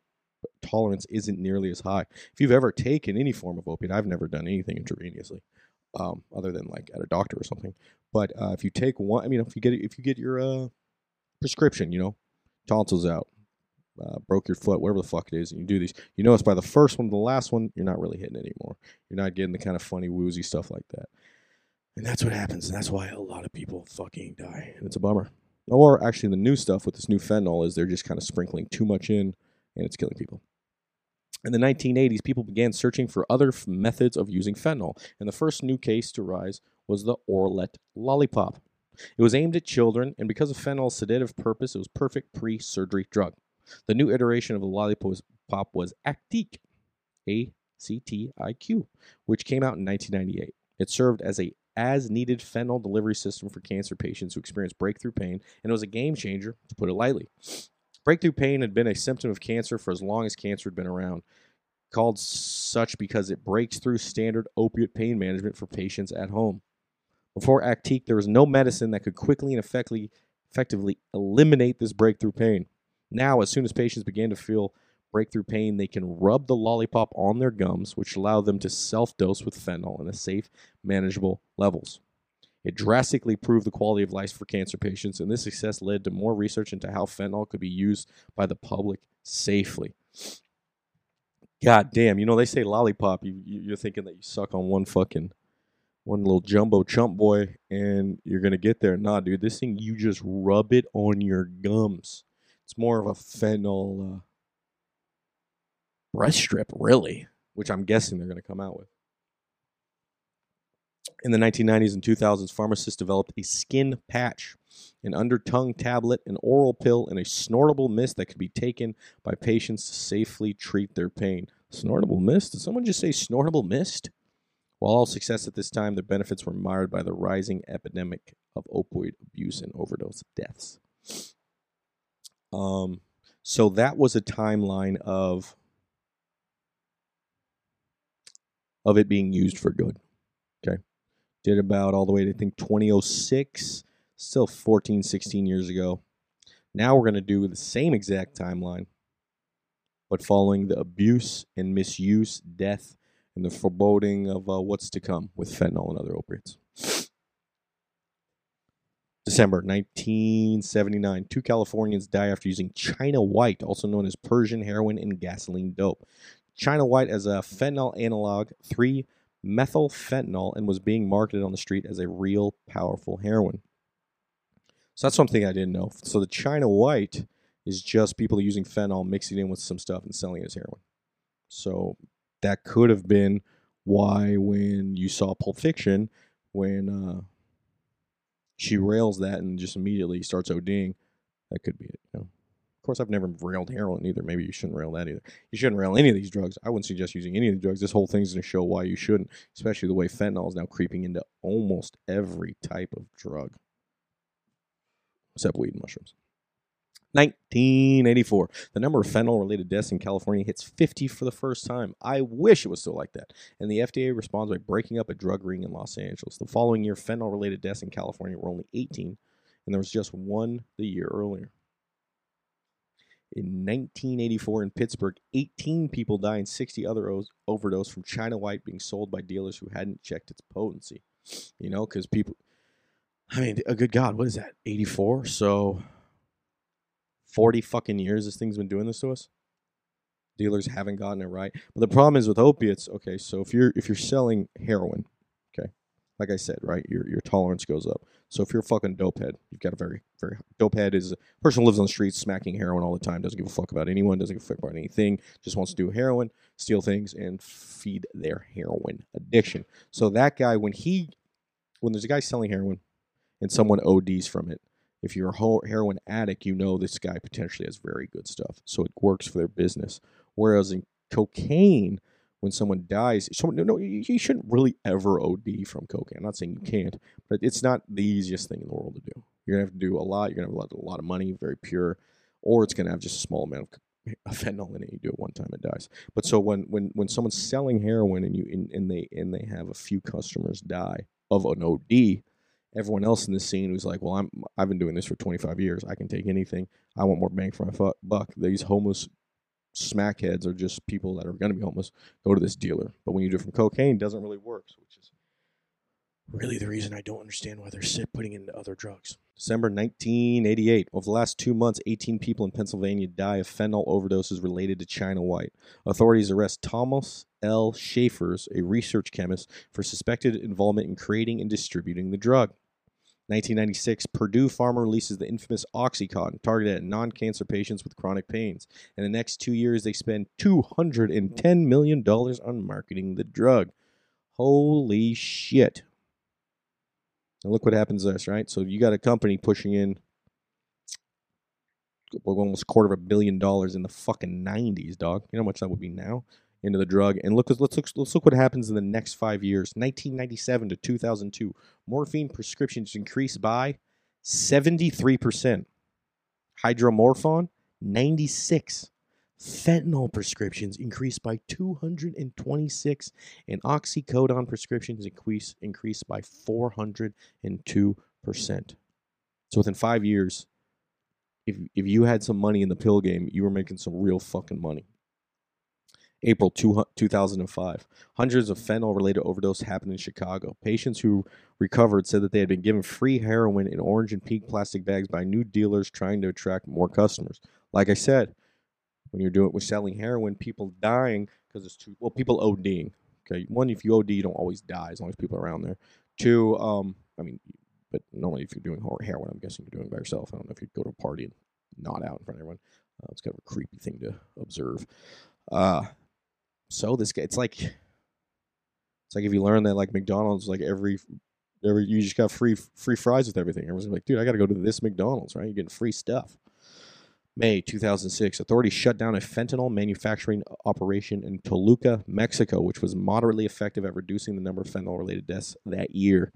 tolerance isn't nearly as high. If you've ever taken any form of opiate, I've never done anything intravenously. Um, other than like at a doctor or something. But uh, if you take one, I mean, if you get if you get your uh, prescription, you know, tonsils out, uh, broke your foot, whatever the fuck it is, and you do these, you notice by the first one to the last one, you're not really hitting anymore. You're not getting the kind of funny, woozy stuff like that. And that's what happens. And that's why a lot of people fucking die. And it's a bummer. Or actually, the new stuff with this new fentanyl is they're just kind of sprinkling too much in and it's killing people. In the 1980s, people began searching for other f- methods of using fentanyl. And the first new case to rise was the Oralet lollipop. It was aimed at children, and because of fentanyl's sedative purpose, it was perfect pre-surgery drug. The new iteration of the lollipop was Actiq, A C T I Q, which came out in 1998. It served as a as needed fentanyl delivery system for cancer patients who experience breakthrough pain, and it was a game changer, to put it lightly. Breakthrough pain had been a symptom of cancer for as long as cancer had been around, called such because it breaks through standard opiate pain management for patients at home. Before Actiq, there was no medicine that could quickly and effectively, effectively eliminate this breakthrough pain. Now, as soon as patients begin to feel breakthrough pain, they can rub the lollipop on their gums, which allow them to self dose with fentanyl in a safe, manageable levels. It drastically improved the quality of life for cancer patients, and this success led to more research into how fentanyl could be used by the public safely. God damn, you know they say lollipop, you, you're thinking that you suck on one fucking one little jumbo chump boy, and you're gonna get there. Nah, dude, this thing you just rub it on your gums. It's more of a fentanyl uh, breast strip, really, which I'm guessing they're gonna come out with. In the 1990s and 2000s, pharmacists developed a skin patch, an under tongue tablet, an oral pill, and a snortable mist that could be taken by patients to safely treat their pain. Snortable mist? Did someone just say snortable mist? While all success at this time, the benefits were marred by the rising epidemic of opioid abuse and overdose deaths. Um, so that was a timeline of of it being used for good. Okay. Did about all the way to I think 2006, still 14, 16 years ago. Now we're going to do the same exact timeline, but following the abuse and misuse, death, and the foreboding of uh, what's to come with fentanyl and other opiates. December 1979, two Californians die after using China White, also known as Persian heroin and gasoline dope. China White as a fentanyl analog, 3 methyl fentanyl, and was being marketed on the street as a real powerful heroin. So that's something I didn't know. So the China White is just people using fentanyl, mixing it in with some stuff and selling it as heroin. So that could have been why when you saw Pulp Fiction, when uh, she rails that and just immediately starts ODing, that could be it. You know? Of course, I've never railed heroin either. Maybe you shouldn't rail that either. You shouldn't rail any of these drugs. I wouldn't suggest using any of the drugs. This whole thing's going to show why you shouldn't, especially the way fentanyl is now creeping into almost every type of drug, except weed and mushrooms. 1984. The number of fentanyl related deaths in California hits 50 for the first time. I wish it was still like that. And the FDA responds by breaking up a drug ring in Los Angeles. The following year, fentanyl related deaths in California were only 18, and there was just one the year earlier. In 1984 in Pittsburgh, 18 people died and 60 other o- overdose from China White being sold by dealers who hadn't checked its potency. You know, because people, I mean, a good God, what is that? 84? So 40 fucking years this thing's been doing this to us. Dealers haven't gotten it right. But the problem is with opiates, okay, so if you're if you're selling heroin, like I said, right, your your tolerance goes up. So if you're a fucking dope head, you've got a very, very dope head is a person who lives on the streets smacking heroin all the time, doesn't give a fuck about anyone, doesn't give a fuck about anything, just wants to do heroin, steal things, and feed their heroin addiction. So that guy, when he when there's a guy selling heroin and someone ODs from it, if you're a heroin addict, you know this guy potentially has very good stuff. So it works for their business. Whereas in cocaine, when someone dies, someone, no, no, you, shouldn't really ever OD from cocaine. I'm not saying you can't, but it's not the easiest thing in the world to do. You're gonna have to do a lot. You're gonna have a lot, of money, very pure, or it's gonna have just a small amount of fentanyl in it. You do it one time, it dies. But so when when when someone's selling heroin and you and, and they and they have a few customers die of an OD, everyone else in the scene who's like, well, I'm I've been doing this for 25 years. I can take anything. I want more bang for my fu- buck. These homeless smackheads are just people that are going to be homeless. Go to this dealer. But when you do it from cocaine, doesn't really work, which is really the reason I don't understand why they're sit putting into other drugs. December 1988. Over the last two months, 18 people in Pennsylvania die of fentanyl overdoses related to China White. Authorities arrest Thomas L. Schaefers, a research chemist, for suspected involvement in creating and distributing the drug. 1996, Purdue Pharma releases the infamous Oxycontin, targeted at non cancer patients with chronic pains. In the next two years, they spend $210 million on marketing the drug. Holy shit. And look what happens to this, right? So you got a company pushing in almost a quarter of a billion dollars in the fucking 90s, dog. You know how much that would be now? Into the drug. And look, let's look, let's look what happens in the next five years. 1997 to 2002, morphine prescriptions increased by 73%. Hydromorphone, 96. Fentanyl prescriptions increased by 226, and oxycodone prescriptions increase increased by 402%. So within five years, if if you had some money in the pill game, you were making some real fucking money. April 2005. Hundreds of fentanyl related overdose happened in Chicago. Patients who recovered said that they had been given free heroin in orange and pink plastic bags by new dealers trying to attract more customers. Like I said, when you're doing with selling heroin, people dying because it's too well, people ODing. Okay, one, if you OD, you don't always die as long as people are around there. Two, um, I mean, but normally if you're doing heroin, I'm guessing you're doing by yourself. I don't know if you'd go to a party and not out in front of everyone. Uh, it's kind of a creepy thing to observe. Uh, so this guy, it's like, it's like if you learn that like McDonald's, like every, every you just got free free fries with everything. Everyone's like, dude, I got to go to this McDonald's, right? You're getting free stuff. May 2006, authorities shut down a fentanyl manufacturing operation in Toluca, Mexico, which was moderately effective at reducing the number of fentanyl related deaths that year.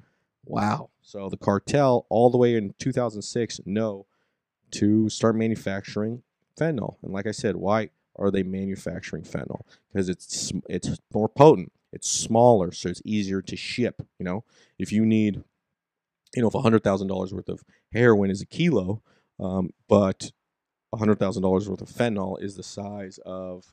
Wow. So the cartel, all the way in 2006, know to start manufacturing fentanyl. And like I said, why are they manufacturing fentanyl? Because it's it's more potent, it's smaller, so it's easier to ship. You know, if you need, you know, if hundred thousand dollars worth of heroin is a kilo, um, but hundred thousand dollars worth of fentanyl is the size of,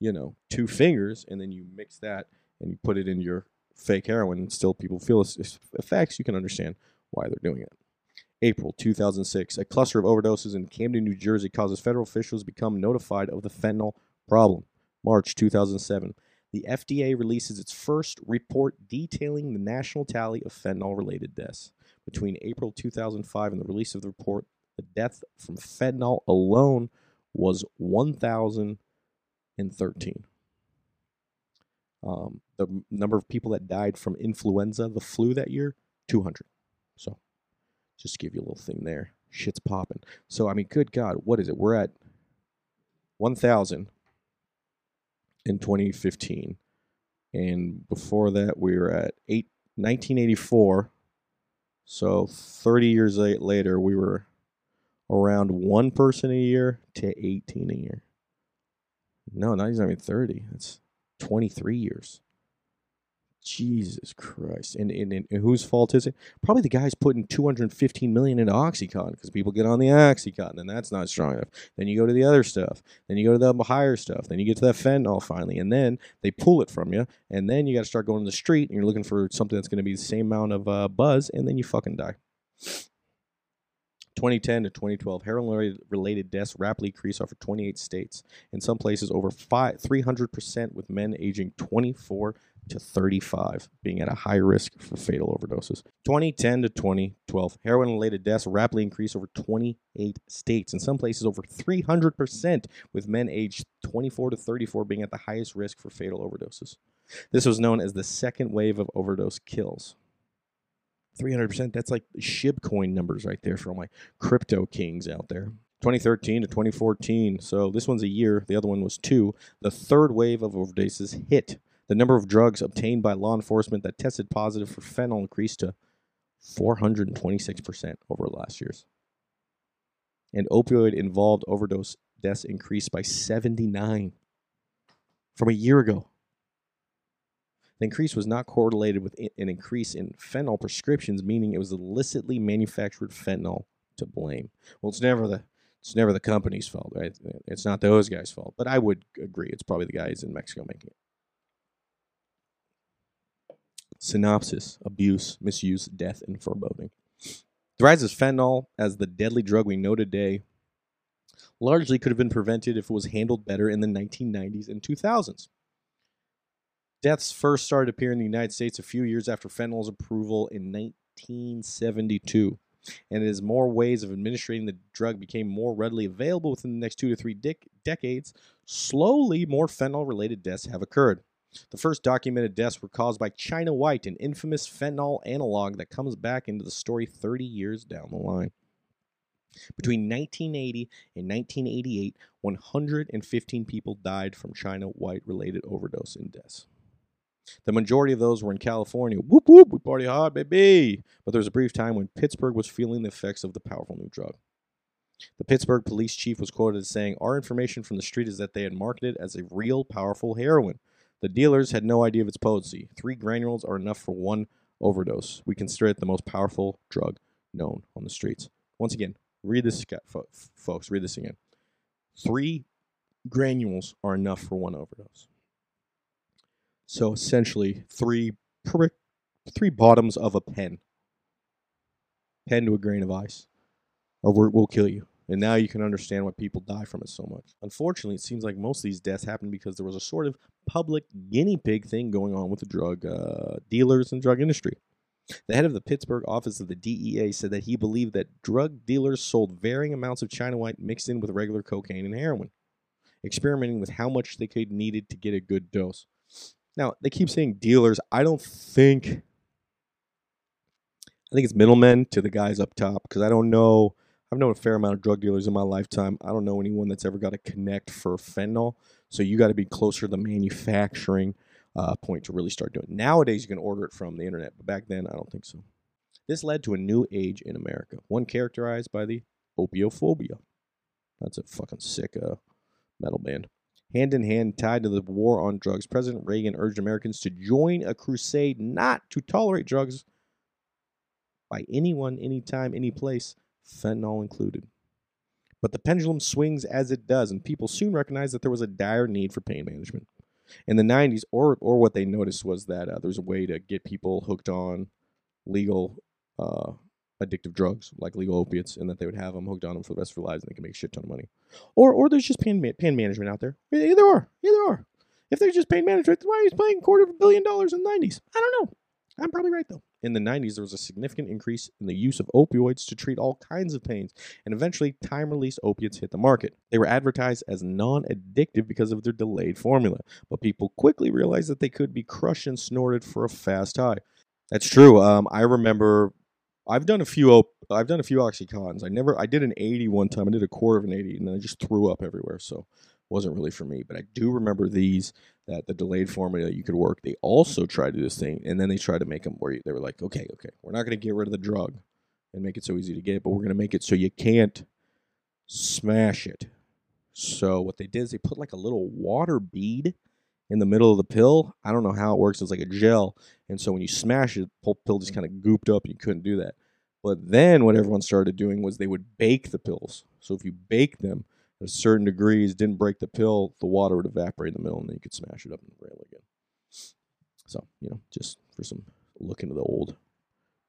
you know, two fingers, and then you mix that and you put it in your fake heroin, and still people feel its effects. You can understand why they're doing it. April 2006, a cluster of overdoses in Camden, New Jersey causes federal officials become notified of the fentanyl problem. March 2007, the FDA releases its first report detailing the national tally of fentanyl related deaths. Between April 2005 and the release of the report, the death from fentanyl alone was 1,013. Um, the number of people that died from influenza, the flu that year, 200. Just give you a little thing there. Shit's popping. So, I mean, good God, what is it? We're at 1,000 in 2015. And before that, we were at eight, 1984. So 30 years later, we were around one person a year to 18 a year. No, not even 30. It's 23 years. Jesus Christ. And, and, and whose fault is it? Probably the guy's putting 215 million into Oxycontin because people get on the Oxycontin and that's not strong enough. Then you go to the other stuff. Then you go to the higher stuff. Then you get to that fentanyl finally. And then they pull it from you. And then you got to start going to the street and you're looking for something that's going to be the same amount of uh, buzz. And then you fucking die. 2010 to 2012, heroin related deaths rapidly increased over 28 states. In some places, over 300% with men aging 24 to 35 being at a high risk for fatal overdoses. 2010 to 2012, heroin related deaths rapidly increased over 28 states. In some places, over 300%, with men aged 24 to 34 being at the highest risk for fatal overdoses. This was known as the second wave of overdose kills. 300%, that's like shibcoin numbers right there for all my crypto kings out there. 2013 to 2014, so this one's a year, the other one was two. The third wave of overdoses hit the number of drugs obtained by law enforcement that tested positive for fentanyl increased to 426% over last year's. And opioid involved overdose deaths increased by 79 from a year ago. The increase was not correlated with an increase in fentanyl prescriptions, meaning it was illicitly manufactured fentanyl to blame. Well, it's never the it's never the company's fault, right? It's not those guys' fault. But I would agree it's probably the guys in Mexico making it. Synopsis Abuse, Misuse, Death, and Foreboding. The rise of fentanyl as the deadly drug we know today largely could have been prevented if it was handled better in the 1990s and 2000s. Deaths first started appearing in the United States a few years after fentanyl's approval in 1972. And as more ways of administering the drug became more readily available within the next two to three dec- decades, slowly more fentanyl related deaths have occurred. The first documented deaths were caused by China White, an infamous fentanyl analog that comes back into the story 30 years down the line. Between 1980 and 1988, 115 people died from China White related overdose and deaths. The majority of those were in California. Whoop whoop, we party hard, baby. But there was a brief time when Pittsburgh was feeling the effects of the powerful new drug. The Pittsburgh police chief was quoted as saying, Our information from the street is that they had marketed as a real powerful heroin. The dealers had no idea of its potency. Three granules are enough for one overdose. We consider it the most powerful drug known on the streets. Once again, read this, folks. Read this again. Three granules are enough for one overdose. So essentially, three three bottoms of a pen, pen to a grain of ice, or we'll kill you. And now you can understand why people die from it so much. Unfortunately, it seems like most of these deaths happen because there was a sort of public guinea pig thing going on with the drug uh, dealers and drug industry. The head of the Pittsburgh office of the DEA said that he believed that drug dealers sold varying amounts of China White mixed in with regular cocaine and heroin, experimenting with how much they could needed to get a good dose. Now, they keep saying dealers. I don't think I think it's middlemen to the guys up top because I don't know I've known a fair amount of drug dealers in my lifetime. I don't know anyone that's ever got a connect for fentanyl. So you got to be closer to the manufacturing uh, point to really start doing it. Nowadays, you can order it from the internet, but back then, I don't think so. This led to a new age in America, one characterized by the opiophobia. That's a fucking sick uh, metal band. Hand in hand, tied to the war on drugs, President Reagan urged Americans to join a crusade not to tolerate drugs by anyone, anytime, any place fentanyl included. But the pendulum swings as it does, and people soon recognized that there was a dire need for pain management. In the 90s, or, or what they noticed was that uh, there's a way to get people hooked on legal uh, addictive drugs, like legal opiates, and that they would have them hooked on them for the rest of their lives and they can make a shit ton of money. Or, or there's just pain, pain management out there. Either or. Either or. If there's just pain management, why are you paying quarter of a billion dollars in the 90s? I don't know. I'm probably right, though in the 90s, there was a significant increase in the use of opioids to treat all kinds of pains, and eventually, time release opiates hit the market. They were advertised as non addictive because of their delayed formula, but people quickly realized that they could be crushed and snorted for a fast high. That's true. Um, I remember I've done a few op- I've done a few oxycontins. I never I did an 80 one time. I did a quarter of an 80 and then I just threw up everywhere. So wasn't really for me. But I do remember these that the delayed formula you could work. They also tried to do this thing, and then they tried to make them where they were like, okay, okay, we're not going to get rid of the drug and make it so easy to get, but we're going to make it so you can't smash it. So what they did is they put like a little water bead in the middle of the pill. I don't know how it works. It's like a gel, and so when you smash it, the pill just kind of gooped up. And you couldn't do that. But then what everyone started doing was they would bake the pills. So if you bake them certain degrees, didn't break the pill, the water would evaporate in the middle, and then you could smash it up and rail again. So you know, just for some look into the old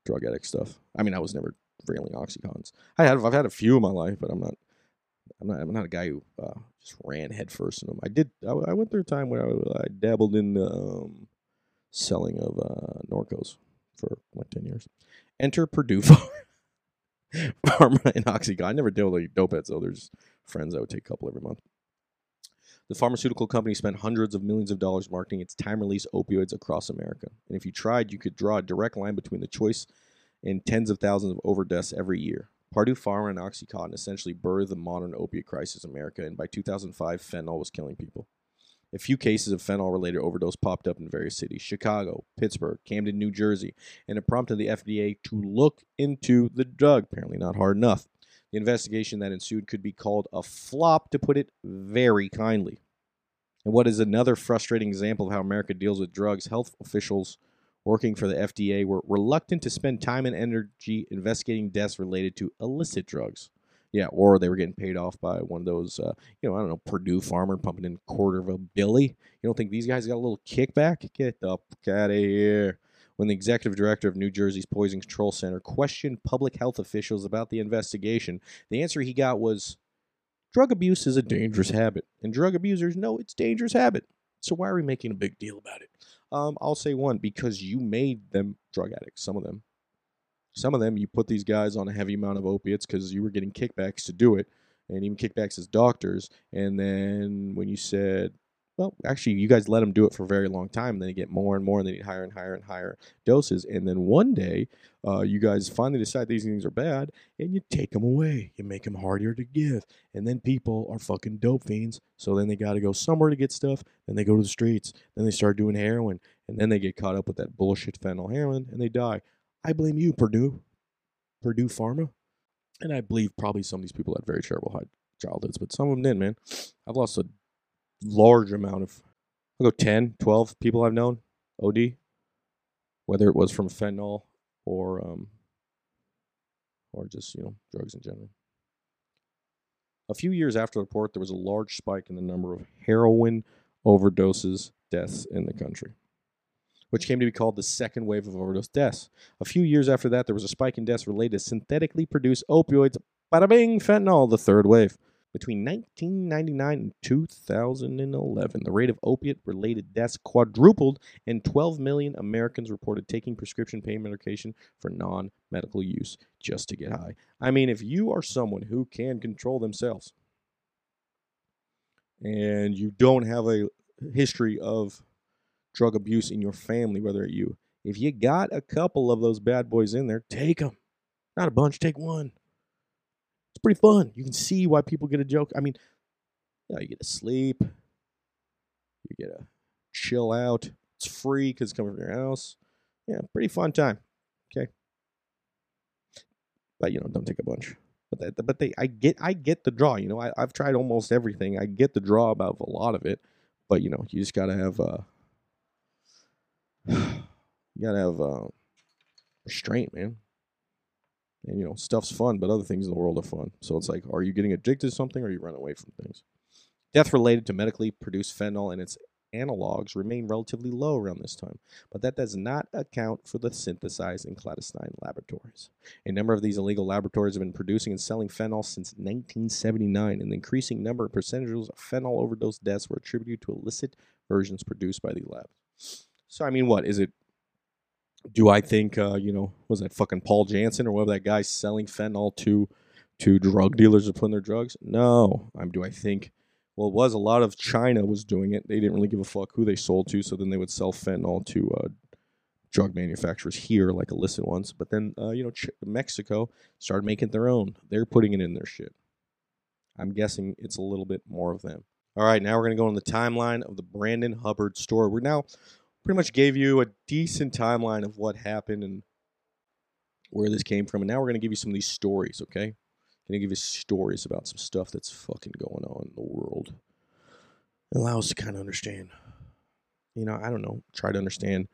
drug addict stuff. I mean, I was never railing oxycons. I have I've had a few in my life, but I'm not I'm not I'm not a guy who uh, just ran headfirst in them. I did I, I, went through a time where I, I dabbled in the um, selling of uh, Norcos for like ten years. Enter Purdue Pharma and Oxycontin. I never deal with like dope heads though. There's friends I would take a couple every month. The pharmaceutical company spent hundreds of millions of dollars marketing its time release opioids across America. And if you tried, you could draw a direct line between the choice and tens of thousands of overdoses every year. Purdue Pharma and Oxycontin essentially birthed the modern opiate crisis in America, and by 2005, fentanyl was killing people. A few cases of fentanyl related overdose popped up in various cities Chicago, Pittsburgh, Camden, New Jersey, and it prompted the FDA to look into the drug. Apparently, not hard enough. The investigation that ensued could be called a flop, to put it very kindly. And what is another frustrating example of how America deals with drugs, health officials working for the FDA were reluctant to spend time and energy investigating deaths related to illicit drugs. Yeah, or they were getting paid off by one of those, uh, you know, I don't know, Purdue Pharma pumping in quarter of a billy. You don't think these guys got a little kickback? Get the fuck out of here when the executive director of New Jersey's Poison Control Center questioned public health officials about the investigation, the answer he got was drug abuse is a dangerous habit, and drug abusers know it's dangerous habit. So why are we making a big deal about it? Um, I'll say one because you made them drug addicts. Some of them, some of them, you put these guys on a heavy amount of opiates because you were getting kickbacks to do it, and even kickbacks as doctors. And then when you said, well, actually, you guys let them do it for a very long time. And then they get more and more, and they need higher and higher and higher doses. And then one day, uh, you guys finally decide these things are bad, and you take them away. You make them harder to give. And then people are fucking dope fiends. So then they got to go somewhere to get stuff. Then they go to the streets. Then they start doing heroin. And then they get caught up with that bullshit fentanyl heroin, and they die. I blame you, Purdue. Purdue Pharma. And I believe probably some of these people had very terrible childhoods, but some of them didn't, man. I've lost a large amount of, I'll go 10, 12 people I've known, OD, whether it was from fentanyl or, um, or just, you know, drugs in general. A few years after the report, there was a large spike in the number of heroin overdoses deaths in the country, which came to be called the second wave of overdose deaths. A few years after that, there was a spike in deaths related to synthetically produced opioids, bada bing, fentanyl, the third wave. Between 1999 and 2011, the rate of opiate related deaths quadrupled, and 12 million Americans reported taking prescription pain medication for non medical use just to get high. I mean, if you are someone who can control themselves and you don't have a history of drug abuse in your family, whether you, if you got a couple of those bad boys in there, take them. Not a bunch, take one pretty fun. You can see why people get a joke. I mean, you, know, you get to sleep, you get to chill out. It's free because it's coming from your house. Yeah, pretty fun time. Okay, but you know, don't take a bunch. But that, but they, I get, I get the draw. You know, I, I've tried almost everything. I get the draw about a lot of it, but you know, you just gotta have, uh, you gotta have uh, restraint, man and you know stuff's fun but other things in the world are fun. So it's like are you getting addicted to something or you run away from things? Death related to medically produced fentanyl and its analogs remain relatively low around this time but that does not account for the synthesized in clandestine laboratories. A number of these illegal laboratories have been producing and selling fentanyl since 1979 and the increasing number of percentages of fentanyl overdose deaths were attributed to illicit versions produced by the labs so i mean what? Is it do I think uh, you know was that fucking Paul Janssen or whatever that guy selling fentanyl to to drug dealers to put in their drugs? No. Um, do I think well it was a lot of China was doing it. They didn't really give a fuck who they sold to, so then they would sell fentanyl to uh, drug manufacturers here, like illicit ones. But then uh, you know Ch- Mexico started making their own. They're putting it in their shit. I'm guessing it's a little bit more of them. All right, now we're gonna go on the timeline of the Brandon Hubbard story. We're now pretty much gave you a decent timeline of what happened and where this came from. And now we're going to give you some of these stories, okay? Gonna give you stories about some stuff that's fucking going on in the world. It allows us to kind of understand. You know, I don't know. Try to understand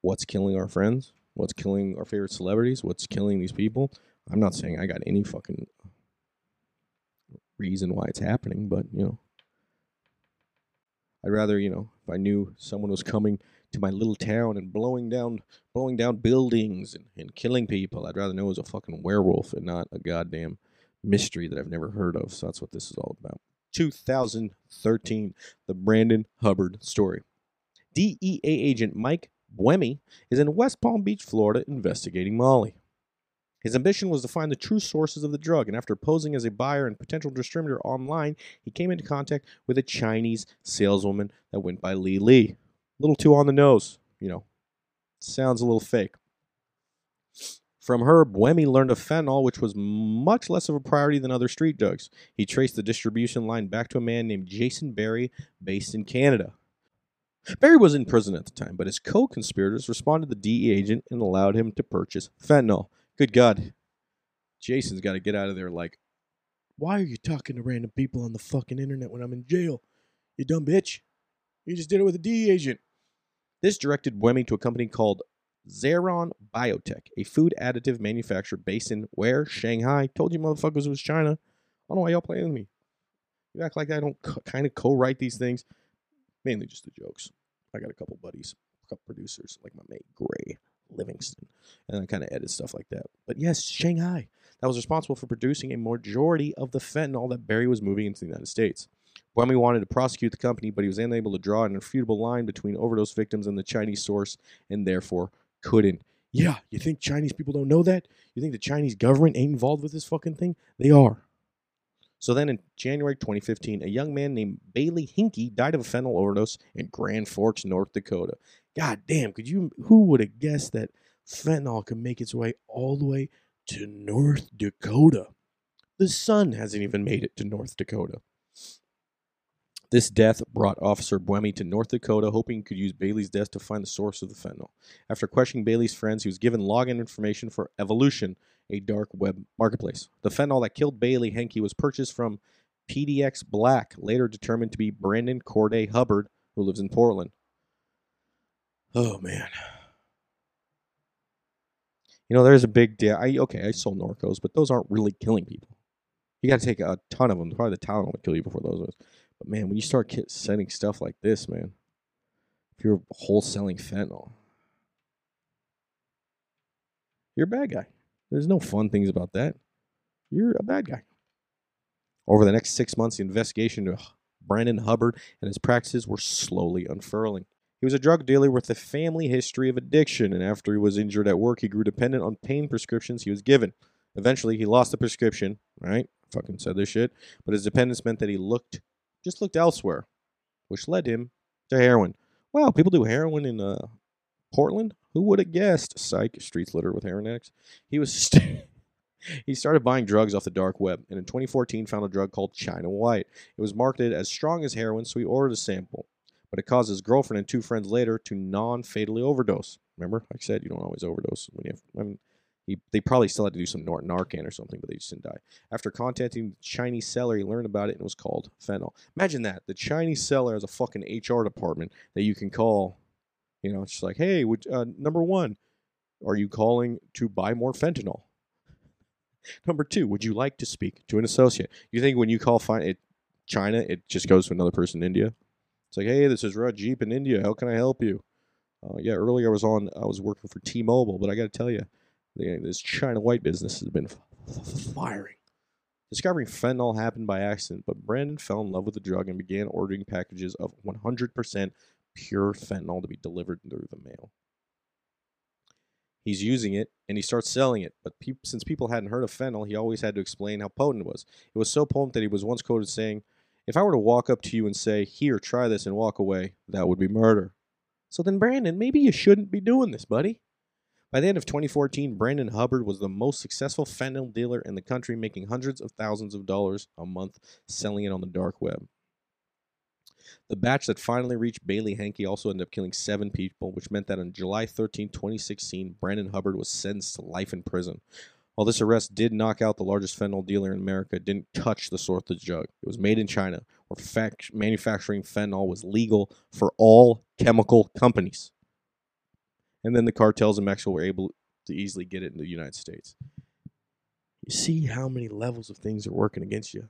what's killing our friends, what's killing our favorite celebrities, what's killing these people. I'm not saying I got any fucking reason why it's happening, but you know, I'd rather, you know, if I knew someone was coming to my little town and blowing down blowing down buildings and, and killing people, I'd rather know it was a fucking werewolf and not a goddamn mystery that I've never heard of. So that's what this is all about. 2013, the Brandon Hubbard story. DEA agent Mike Buemi is in West Palm Beach, Florida, investigating Molly. His ambition was to find the true sources of the drug, and after posing as a buyer and potential distributor online, he came into contact with a Chinese saleswoman that went by Li Li. A little too on the nose, you know. Sounds a little fake. From her, Buemi learned of fentanyl, which was much less of a priority than other street drugs. He traced the distribution line back to a man named Jason Barry, based in Canada. Barry was in prison at the time, but his co conspirators responded to the DE agent and allowed him to purchase fentanyl. Good God. Jason's got to get out of there like, why are you talking to random people on the fucking internet when I'm in jail? You dumb bitch. You just did it with a agent. This directed Buemi to a company called Xeron Biotech, a food additive manufacturer based in where? Shanghai. Told you motherfuckers it was China. I don't know why y'all playing with me. You act like I don't co- kind of co-write these things. Mainly just the jokes. I got a couple buddies, a couple producers, like my mate Gray Livingston, and I kind of edit stuff like that. But yes, Shanghai. That was responsible for producing a majority of the fentanyl that Barry was moving into the United States. Buemi wanted to prosecute the company, but he was unable to draw an irrefutable line between overdose victims and the Chinese source, and therefore couldn't. Yeah, you think Chinese people don't know that? You think the Chinese government ain't involved with this fucking thing? They are. So then in January 2015, a young man named Bailey Henke died of a fentanyl overdose in Grand Forks, North Dakota. God damn, could you who would have guessed that fentanyl could make its way all the way to North Dakota? The sun hasn't even made it to North Dakota. This death brought Officer Buemi to North Dakota, hoping he could use Bailey's death to find the source of the fentanyl. After questioning Bailey's friends, he was given login information for Evolution, a dark web marketplace. The fentanyl that killed Bailey Henke was purchased from PDX Black, later determined to be Brandon Corday Hubbard, who lives in Portland. Oh man. You know, there's a big deal. I okay, I sold Norcos, but those aren't really killing people. You got to take a ton of them. Probably the Tylenol would kill you before those. Ones. But man, when you start sending stuff like this, man, if you're wholesaling fentanyl, you're a bad guy. There's no fun things about that. You're a bad guy. Over the next six months, the investigation into Brandon Hubbard and his practices were slowly unfurling. He was a drug dealer with a family history of addiction, and after he was injured at work, he grew dependent on pain prescriptions he was given. Eventually, he lost the prescription, right? Fucking said this shit. But his dependence meant that he looked, just looked elsewhere, which led him to heroin. Wow, people do heroin in uh, Portland? Who would have guessed? Psych, streets littered with heroin addicts. He was. St- he started buying drugs off the dark web, and in 2014 found a drug called China White. It was marketed as strong as heroin, so he ordered a sample. But it caused his girlfriend and two friends later to non-fatally overdose. Remember, like I said, you don't always overdose when you have. I mean, he, they probably still had to do some Nor- Narcan or something, but they just didn't die. After contacting the Chinese seller, he learned about it and it was called fentanyl. Imagine that. The Chinese seller has a fucking HR department that you can call. You know, it's just like, hey, would, uh, number one, are you calling to buy more fentanyl? Number two, would you like to speak to an associate? You think when you call it, China, it just goes to another person in India? It's like, hey, this is Rajib in India. How can I help you? Uh, yeah, earlier I was on, I was working for T-Mobile, but I got to tell you, this China White business has been firing. Discovering fentanyl happened by accident, but Brandon fell in love with the drug and began ordering packages of 100% pure fentanyl to be delivered through the mail. He's using it and he starts selling it, but peop since people hadn't heard of fentanyl, he always had to explain how potent it was. It was so potent that he was once quoted saying, If I were to walk up to you and say, Here, try this and walk away, that would be murder. So then, Brandon, maybe you shouldn't be doing this, buddy. By the end of 2014, Brandon Hubbard was the most successful fentanyl dealer in the country, making hundreds of thousands of dollars a month selling it on the dark web. The batch that finally reached Bailey Henke also ended up killing seven people, which meant that on July 13, 2016, Brandon Hubbard was sentenced to life in prison. While this arrest did knock out the largest fentanyl dealer in America, it didn't touch the the drug. It was made in China, where fact- manufacturing fentanyl was legal for all chemical companies. And then the cartels in Mexico were able to easily get it in the United States. You see how many levels of things are working against you.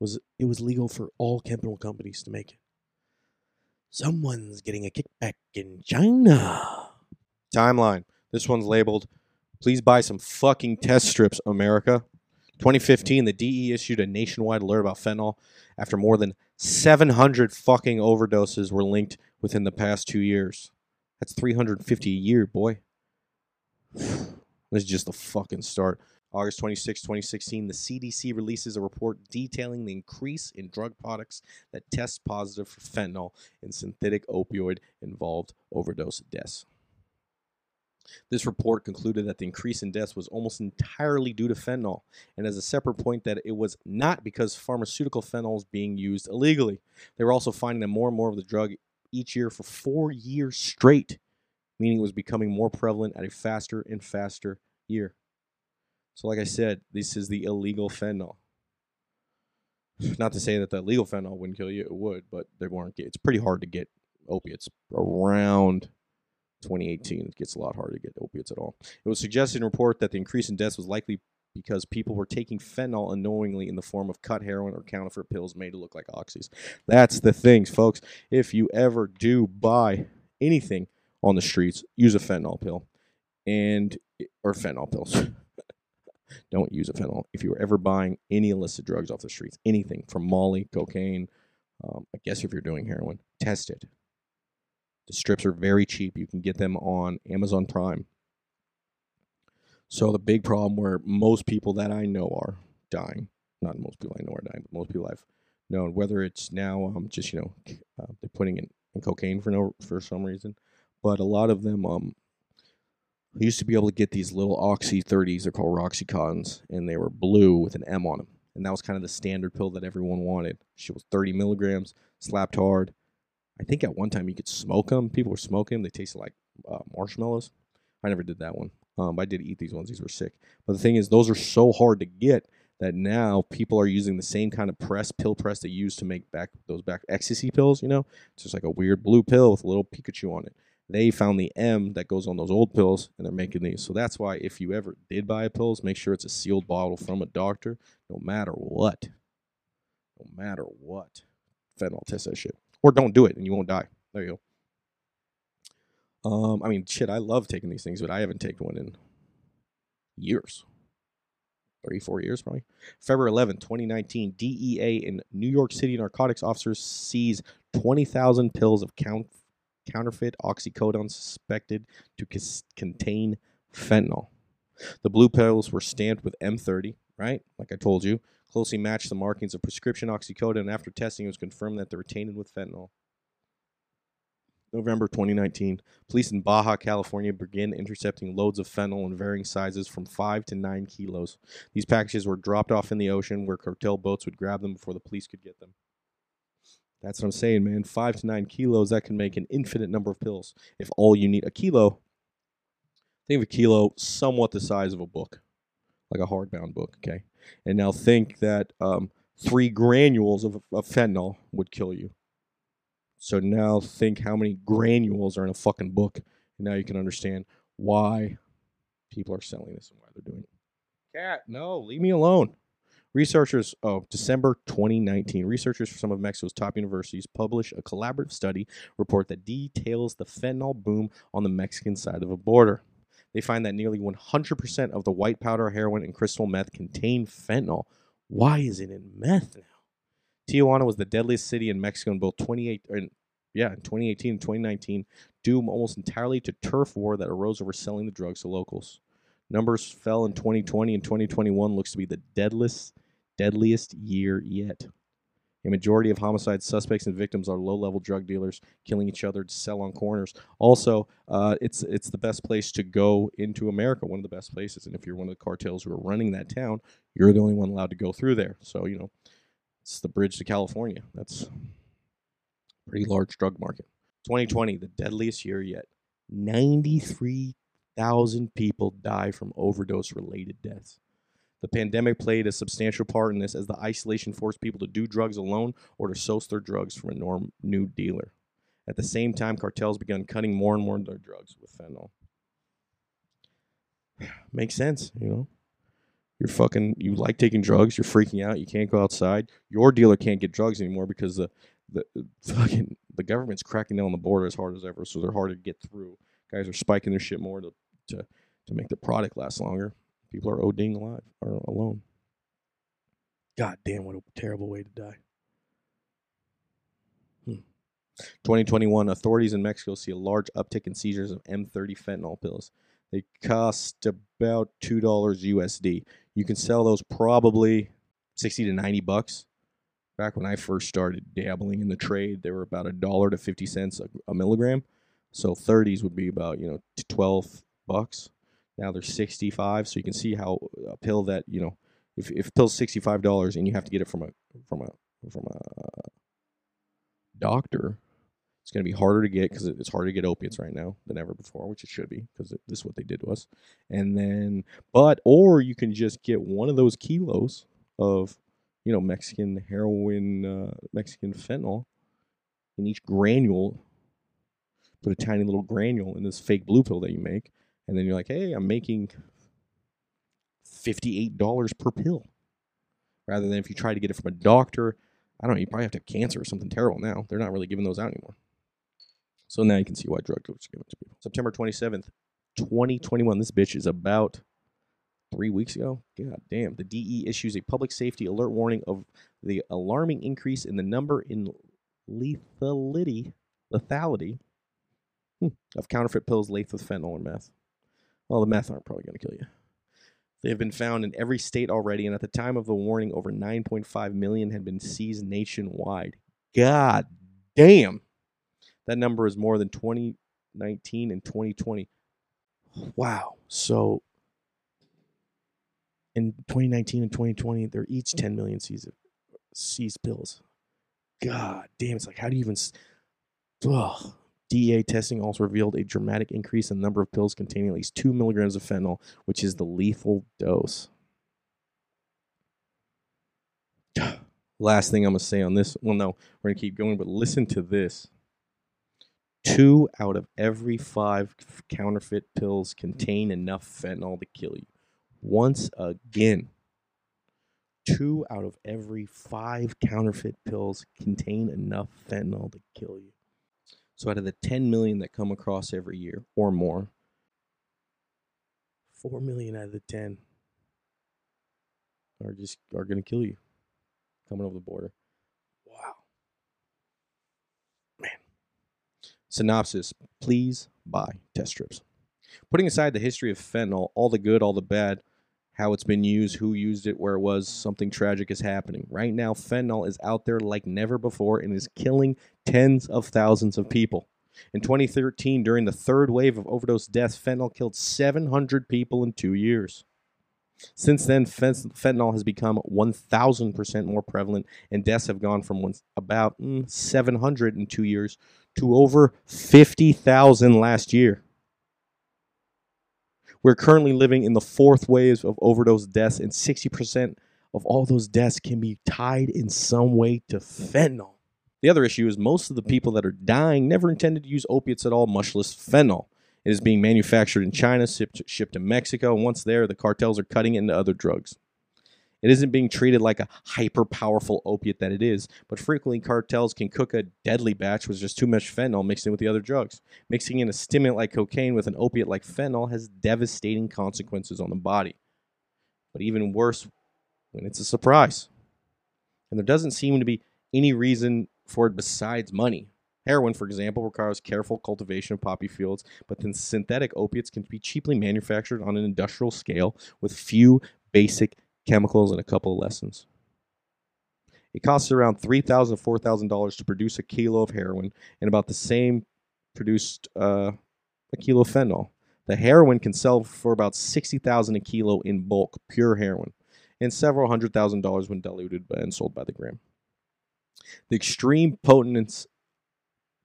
Was it was legal for all chemical companies to make it. Someone's getting a kickback in China. Timeline. This one's labeled, please buy some fucking test strips, America. 2015, the DE issued a nationwide alert about fentanyl after more than 700 fucking overdoses were linked within the past two years. That's 350 a year, boy. This is just the fucking start. August 26, 2016, the CDC releases a report detailing the increase in drug products that test positive for fentanyl in synthetic opioid involved overdose deaths. This report concluded that the increase in deaths was almost entirely due to fentanyl, and as a separate point that it was not because pharmaceutical fentanyl is being used illegally. They were also finding that more and more of the drug each year for four years straight, meaning it was becoming more prevalent at a faster and faster year. So, like I said, this is the illegal fentanyl. Not to say that the legal fentanyl wouldn't kill you, it would, but they weren't. It's pretty hard to get opiates around 2018. It gets a lot harder to get opiates at all. It was suggested in a report that the increase in deaths was likely because people were taking fentanyl unknowingly in the form of cut heroin or counterfeit pills made to look like oxys. That's the things, folks. If you ever do buy anything on the streets, use a fentanyl pill and or fentanyl pills. Don't use a fentanyl. If you're ever buying any illicit drugs off the streets, anything from Molly, cocaine, um, I guess if you're doing heroin, test it. The strips are very cheap. You can get them on Amazon Prime. So the big problem where most people that I know are dying, not most people I know are dying, but most people I've known, whether it's now um, just you know uh, they're putting in, in cocaine for no for some reason, but a lot of them um I used to be able to get these little Oxy 30s, they're called Roxycontins, and they were blue with an M on them. And that was kind of the standard pill that everyone wanted. She was 30 milligrams, slapped hard. I think at one time you could smoke them. People were smoking them. They tasted like uh, marshmallows. I never did that one. Um, I did eat these ones. These were sick. But the thing is, those are so hard to get that now people are using the same kind of press, pill press they used to make back those back ecstasy pills. You know, it's just like a weird blue pill with a little Pikachu on it they found the M that goes on those old pills and they're making these. So that's why if you ever did buy pills, make sure it's a sealed bottle from a doctor, no matter what. No matter what. Fentanyl, test that shit. Or don't do it and you won't die. There you go. Um, I mean, shit, I love taking these things, but I haven't taken one in years. Three, four years probably. February 11, 2019, DEA in New York City narcotics officers seize 20,000 pills of count counterfeit oxycodone suspected to c- contain fentanyl. The blue pills were stamped with M30, right? Like I told you, closely matched the markings of prescription oxycodone, and after testing, it was confirmed that they were tainted with fentanyl. November 2019, police in Baja, California began intercepting loads of fentanyl in varying sizes from 5 to 9 kilos. These packages were dropped off in the ocean where cartel boats would grab them before the police could get them. That's what I'm saying, man. Five to nine kilos, that can make an infinite number of pills. If all you need a kilo, think of a kilo somewhat the size of a book, like a hardbound book, okay? And now think that um, three granules of, of fentanyl would kill you. So now think how many granules are in a fucking book, and now you can understand why people are selling this and why they're doing it. Cat, no, leave me alone. Researchers, oh, December 2019, researchers from some of Mexico's top universities published a collaborative study report that details the fentanyl boom on the Mexican side of the border. They find that nearly 100% of the white powder, heroin, and crystal meth contain fentanyl. Why is it in meth now? Tijuana was the deadliest city in Mexico in both 28 and yeah, in 2018 and 2019, due almost entirely to turf war that arose over selling the drugs to locals. Numbers fell in 2020 and 2021 looks to be the deadliest deadliest year yet. A majority of homicide suspects and victims are low-level drug dealers killing each other to sell on corners. Also, uh, it's it's the best place to go into America, one of the best places. And if you're one of the cartels who are running that town, you're the only one allowed to go through there. So you know, it's the bridge to California. That's pretty large drug market. 2020, the deadliest year yet. 93 thousand people die from overdose related deaths. The pandemic played a substantial part in this as the isolation forced people to do drugs alone or to source their drugs from a norm, new dealer. At the same time, cartels began cutting more and more of their drugs with fentanyl. Makes sense, you know. You're fucking. You like taking drugs. You're freaking out. You can't go outside. Your dealer can't get drugs anymore because the the fucking the government's cracking down on the border as hard as ever. So they're hard to get through. Guys are spiking their shit more to to to make the product last longer. People are ODing alive or alone. God damn, what a terrible way to die. Hmm. 2021, authorities in Mexico see a large uptick in seizures of M30 fentanyl pills. They cost about two dollars USD. You can sell those probably sixty to ninety bucks. Back when I first started dabbling in the trade, they were about a dollar to fifty cents a, a milligram. So 30s would be about you know t- 12 bucks. Now they're 65. So you can see how a pill that you know if if pill's 65 dollars and you have to get it from a from a from a doctor, it's going to be harder to get because it's harder to get opiates right now than ever before, which it should be because this is what they did to us. And then, but or you can just get one of those kilos of you know Mexican heroin, uh, Mexican fentanyl in each granule. Put a tiny little granule in this fake blue pill that you make, and then you're like, hey, I'm making fifty-eight dollars per pill, rather than if you try to get it from a doctor. I don't know. You probably have to have cancer or something terrible now. They're not really giving those out anymore. So now you can see why drug dealers it to people. September 27th, 2021. This bitch is about three weeks ago. God damn. The DE issues a public safety alert warning of the alarming increase in the number in lethality, lethality hmm, of counterfeit pills laced with fentanyl or meth. Well, the meth aren't probably going to kill you. They have been found in every state already, and at the time of the warning, over 9.5 million had been seized nationwide. God damn. That number is more than 2019 and 2020. Wow. So in 2019 and 2020, they're each 10 million seized, seized pills. God damn. It's like, how do you even. Ugh. DEA testing also revealed a dramatic increase in the number of pills containing at least 2 milligrams of fentanyl, which is the lethal dose. Last thing I'm going to say on this. Well, no, we're going to keep going, but listen to this. Two out of every five counterfeit pills contain enough fentanyl to kill you. Once again, two out of every five counterfeit pills contain enough fentanyl to kill you. So out of the 10 million that come across every year or more, 4 million out of the 10 are just are going to kill you coming over the border. Wow. Man. Synopsis, please buy test strips. Putting aside the history of fentanyl, all the good, all the bad, how it's been used, who used it, where it was, something tragic is happening. Right now, fentanyl is out there like never before and is killing tens of thousands of people. In 2013, during the third wave of overdose deaths, fentanyl killed 700 people in two years. Since then, fentanyl has become 1,000% more prevalent, and deaths have gone from about mm, 700 in two years to over 50,000 last year. We're currently living in the fourth wave of overdose deaths, and 60% of all those deaths can be tied in some way to fentanyl. The other issue is most of the people that are dying never intended to use opiates at all, much less fentanyl. It is being manufactured in China, shipped, to Mexico, and once there, the cartels are cutting it into other drugs. It isn't being treated like a hyper powerful opiate that it is, but frequently cartels can cook a deadly batch with just too much fentanyl mixed in with the other drugs. Mixing in a stimulant like cocaine with an opiate like fentanyl has devastating consequences on the body. But even worse when it's a surprise. And there doesn't seem to be any reason for it besides money. Heroin, for example, requires careful cultivation of poppy fields, but then synthetic opiates can be cheaply manufactured on an industrial scale with few basic chemicals, and a couple of lessons. It costs around $3,000 $4,000 to produce a kilo of heroin, and about the same produced uh, a kilo of fentanyl. The heroin can sell for about 60000 a kilo in bulk, pure heroin, and several hundred thousand dollars when diluted and sold by the gram. The extreme potence,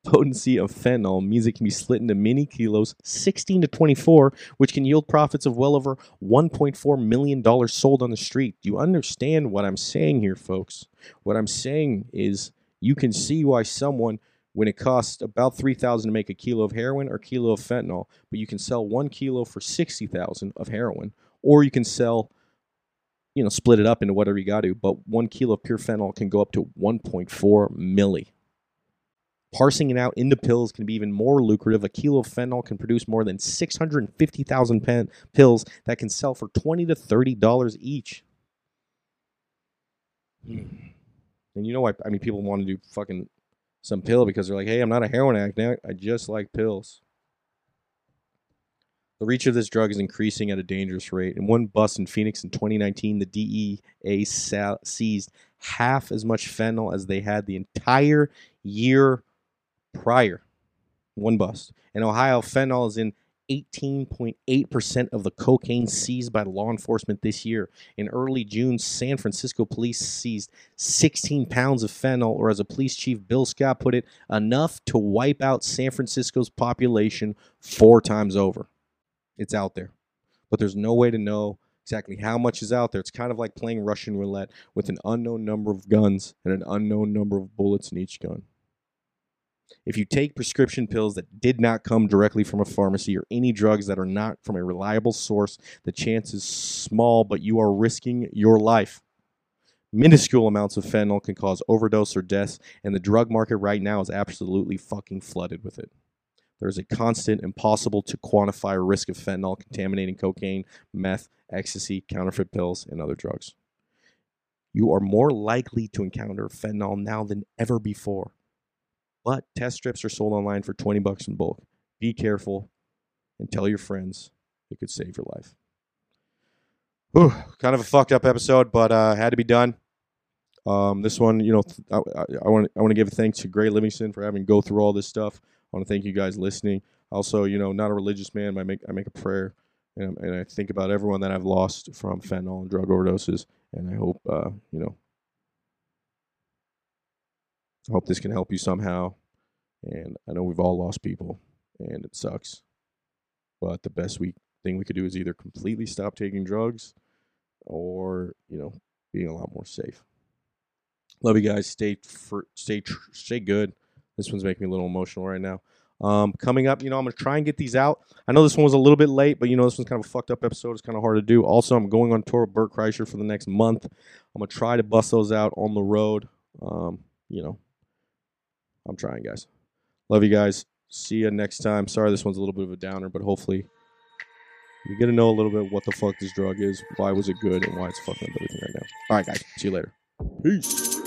potency of fentanyl means it can be split into many kilos 16 to 24, which can yield profits of well over $1.4 million sold on the street. Do you understand what I'm saying here, folks? What I'm saying is you can see why someone when it costs about 3000 to make a kilo of heroin or kilo of fentanyl but you can sell one kilo for 60000 of heroin or you can sell you know split it up into whatever you got to but one kilo of pure fentanyl can go up to 1.4 milli parsing it out into pills can be even more lucrative a kilo of fentanyl can produce more than 650000 pen- pills that can sell for 20 to 30 dollars each hmm. and you know what i mean people want to do fucking some pill because they're like, hey, I'm not a heroin addict. I just like pills. The reach of this drug is increasing at a dangerous rate. In one bust in Phoenix in 2019, the DEA seized half as much fentanyl as they had the entire year prior. One bust. In Ohio, fentanyl is in 18.8% of the cocaine seized by law enforcement this year. In early June, San Francisco police seized 16 pounds of fentanyl, or as a police chief Bill Scott put it, enough to wipe out San Francisco's population four times over. It's out there, but there's no way to know exactly how much is out there. It's kind of like playing Russian roulette with an unknown number of guns and an unknown number of bullets in each gun. If you take prescription pills that did not come directly from a pharmacy or any drugs that are not from a reliable source, the chance is small, but you are risking your life. Minuscule amounts of fentanyl can cause overdose or death, and the drug market right now is absolutely fucking flooded with it. There's a constant, impossible to quantify risk of fentanyl contaminating cocaine, meth, ecstasy, counterfeit pills, and other drugs. You are more likely to encounter fentanyl now than ever before. But test strips are sold online for 20 bucks in bulk. Be careful and tell your friends. It could save your life. Whew, kind of a fucked up episode, but uh, had to be done. Um, this one, you know, I, I want I want to give thanks to Gray Livingston for having to go through all this stuff. I want to thank you guys listening. Also, you know, not a religious man, I make I make a prayer and, and I think about everyone that I've lost from fentanyl and drug overdoses, and I hope uh, you know I hope this can help you somehow. And I know we've all lost people, and it sucks. But the best we thing we could do is either completely stop taking drugs, or you know, being a lot more safe. Love you guys. Stay for stay stay good. This one's making me a little emotional right now. Um, coming up, you know, I'm gonna try and get these out. I know this one was a little bit late, but you know, this one's kind of a fucked up episode. It's kind of hard to do. Also, I'm going on tour with Bert Kreischer for the next month. I'm gonna try to bust those out on the road. Um, you know, I'm trying, guys. Love you guys. See you next time. Sorry, this one's a little bit of a downer, but hopefully you get to know a little bit what the fuck this drug is, why was it good, and why it's fucking up everything right now. All right, guys. See you later. Peace.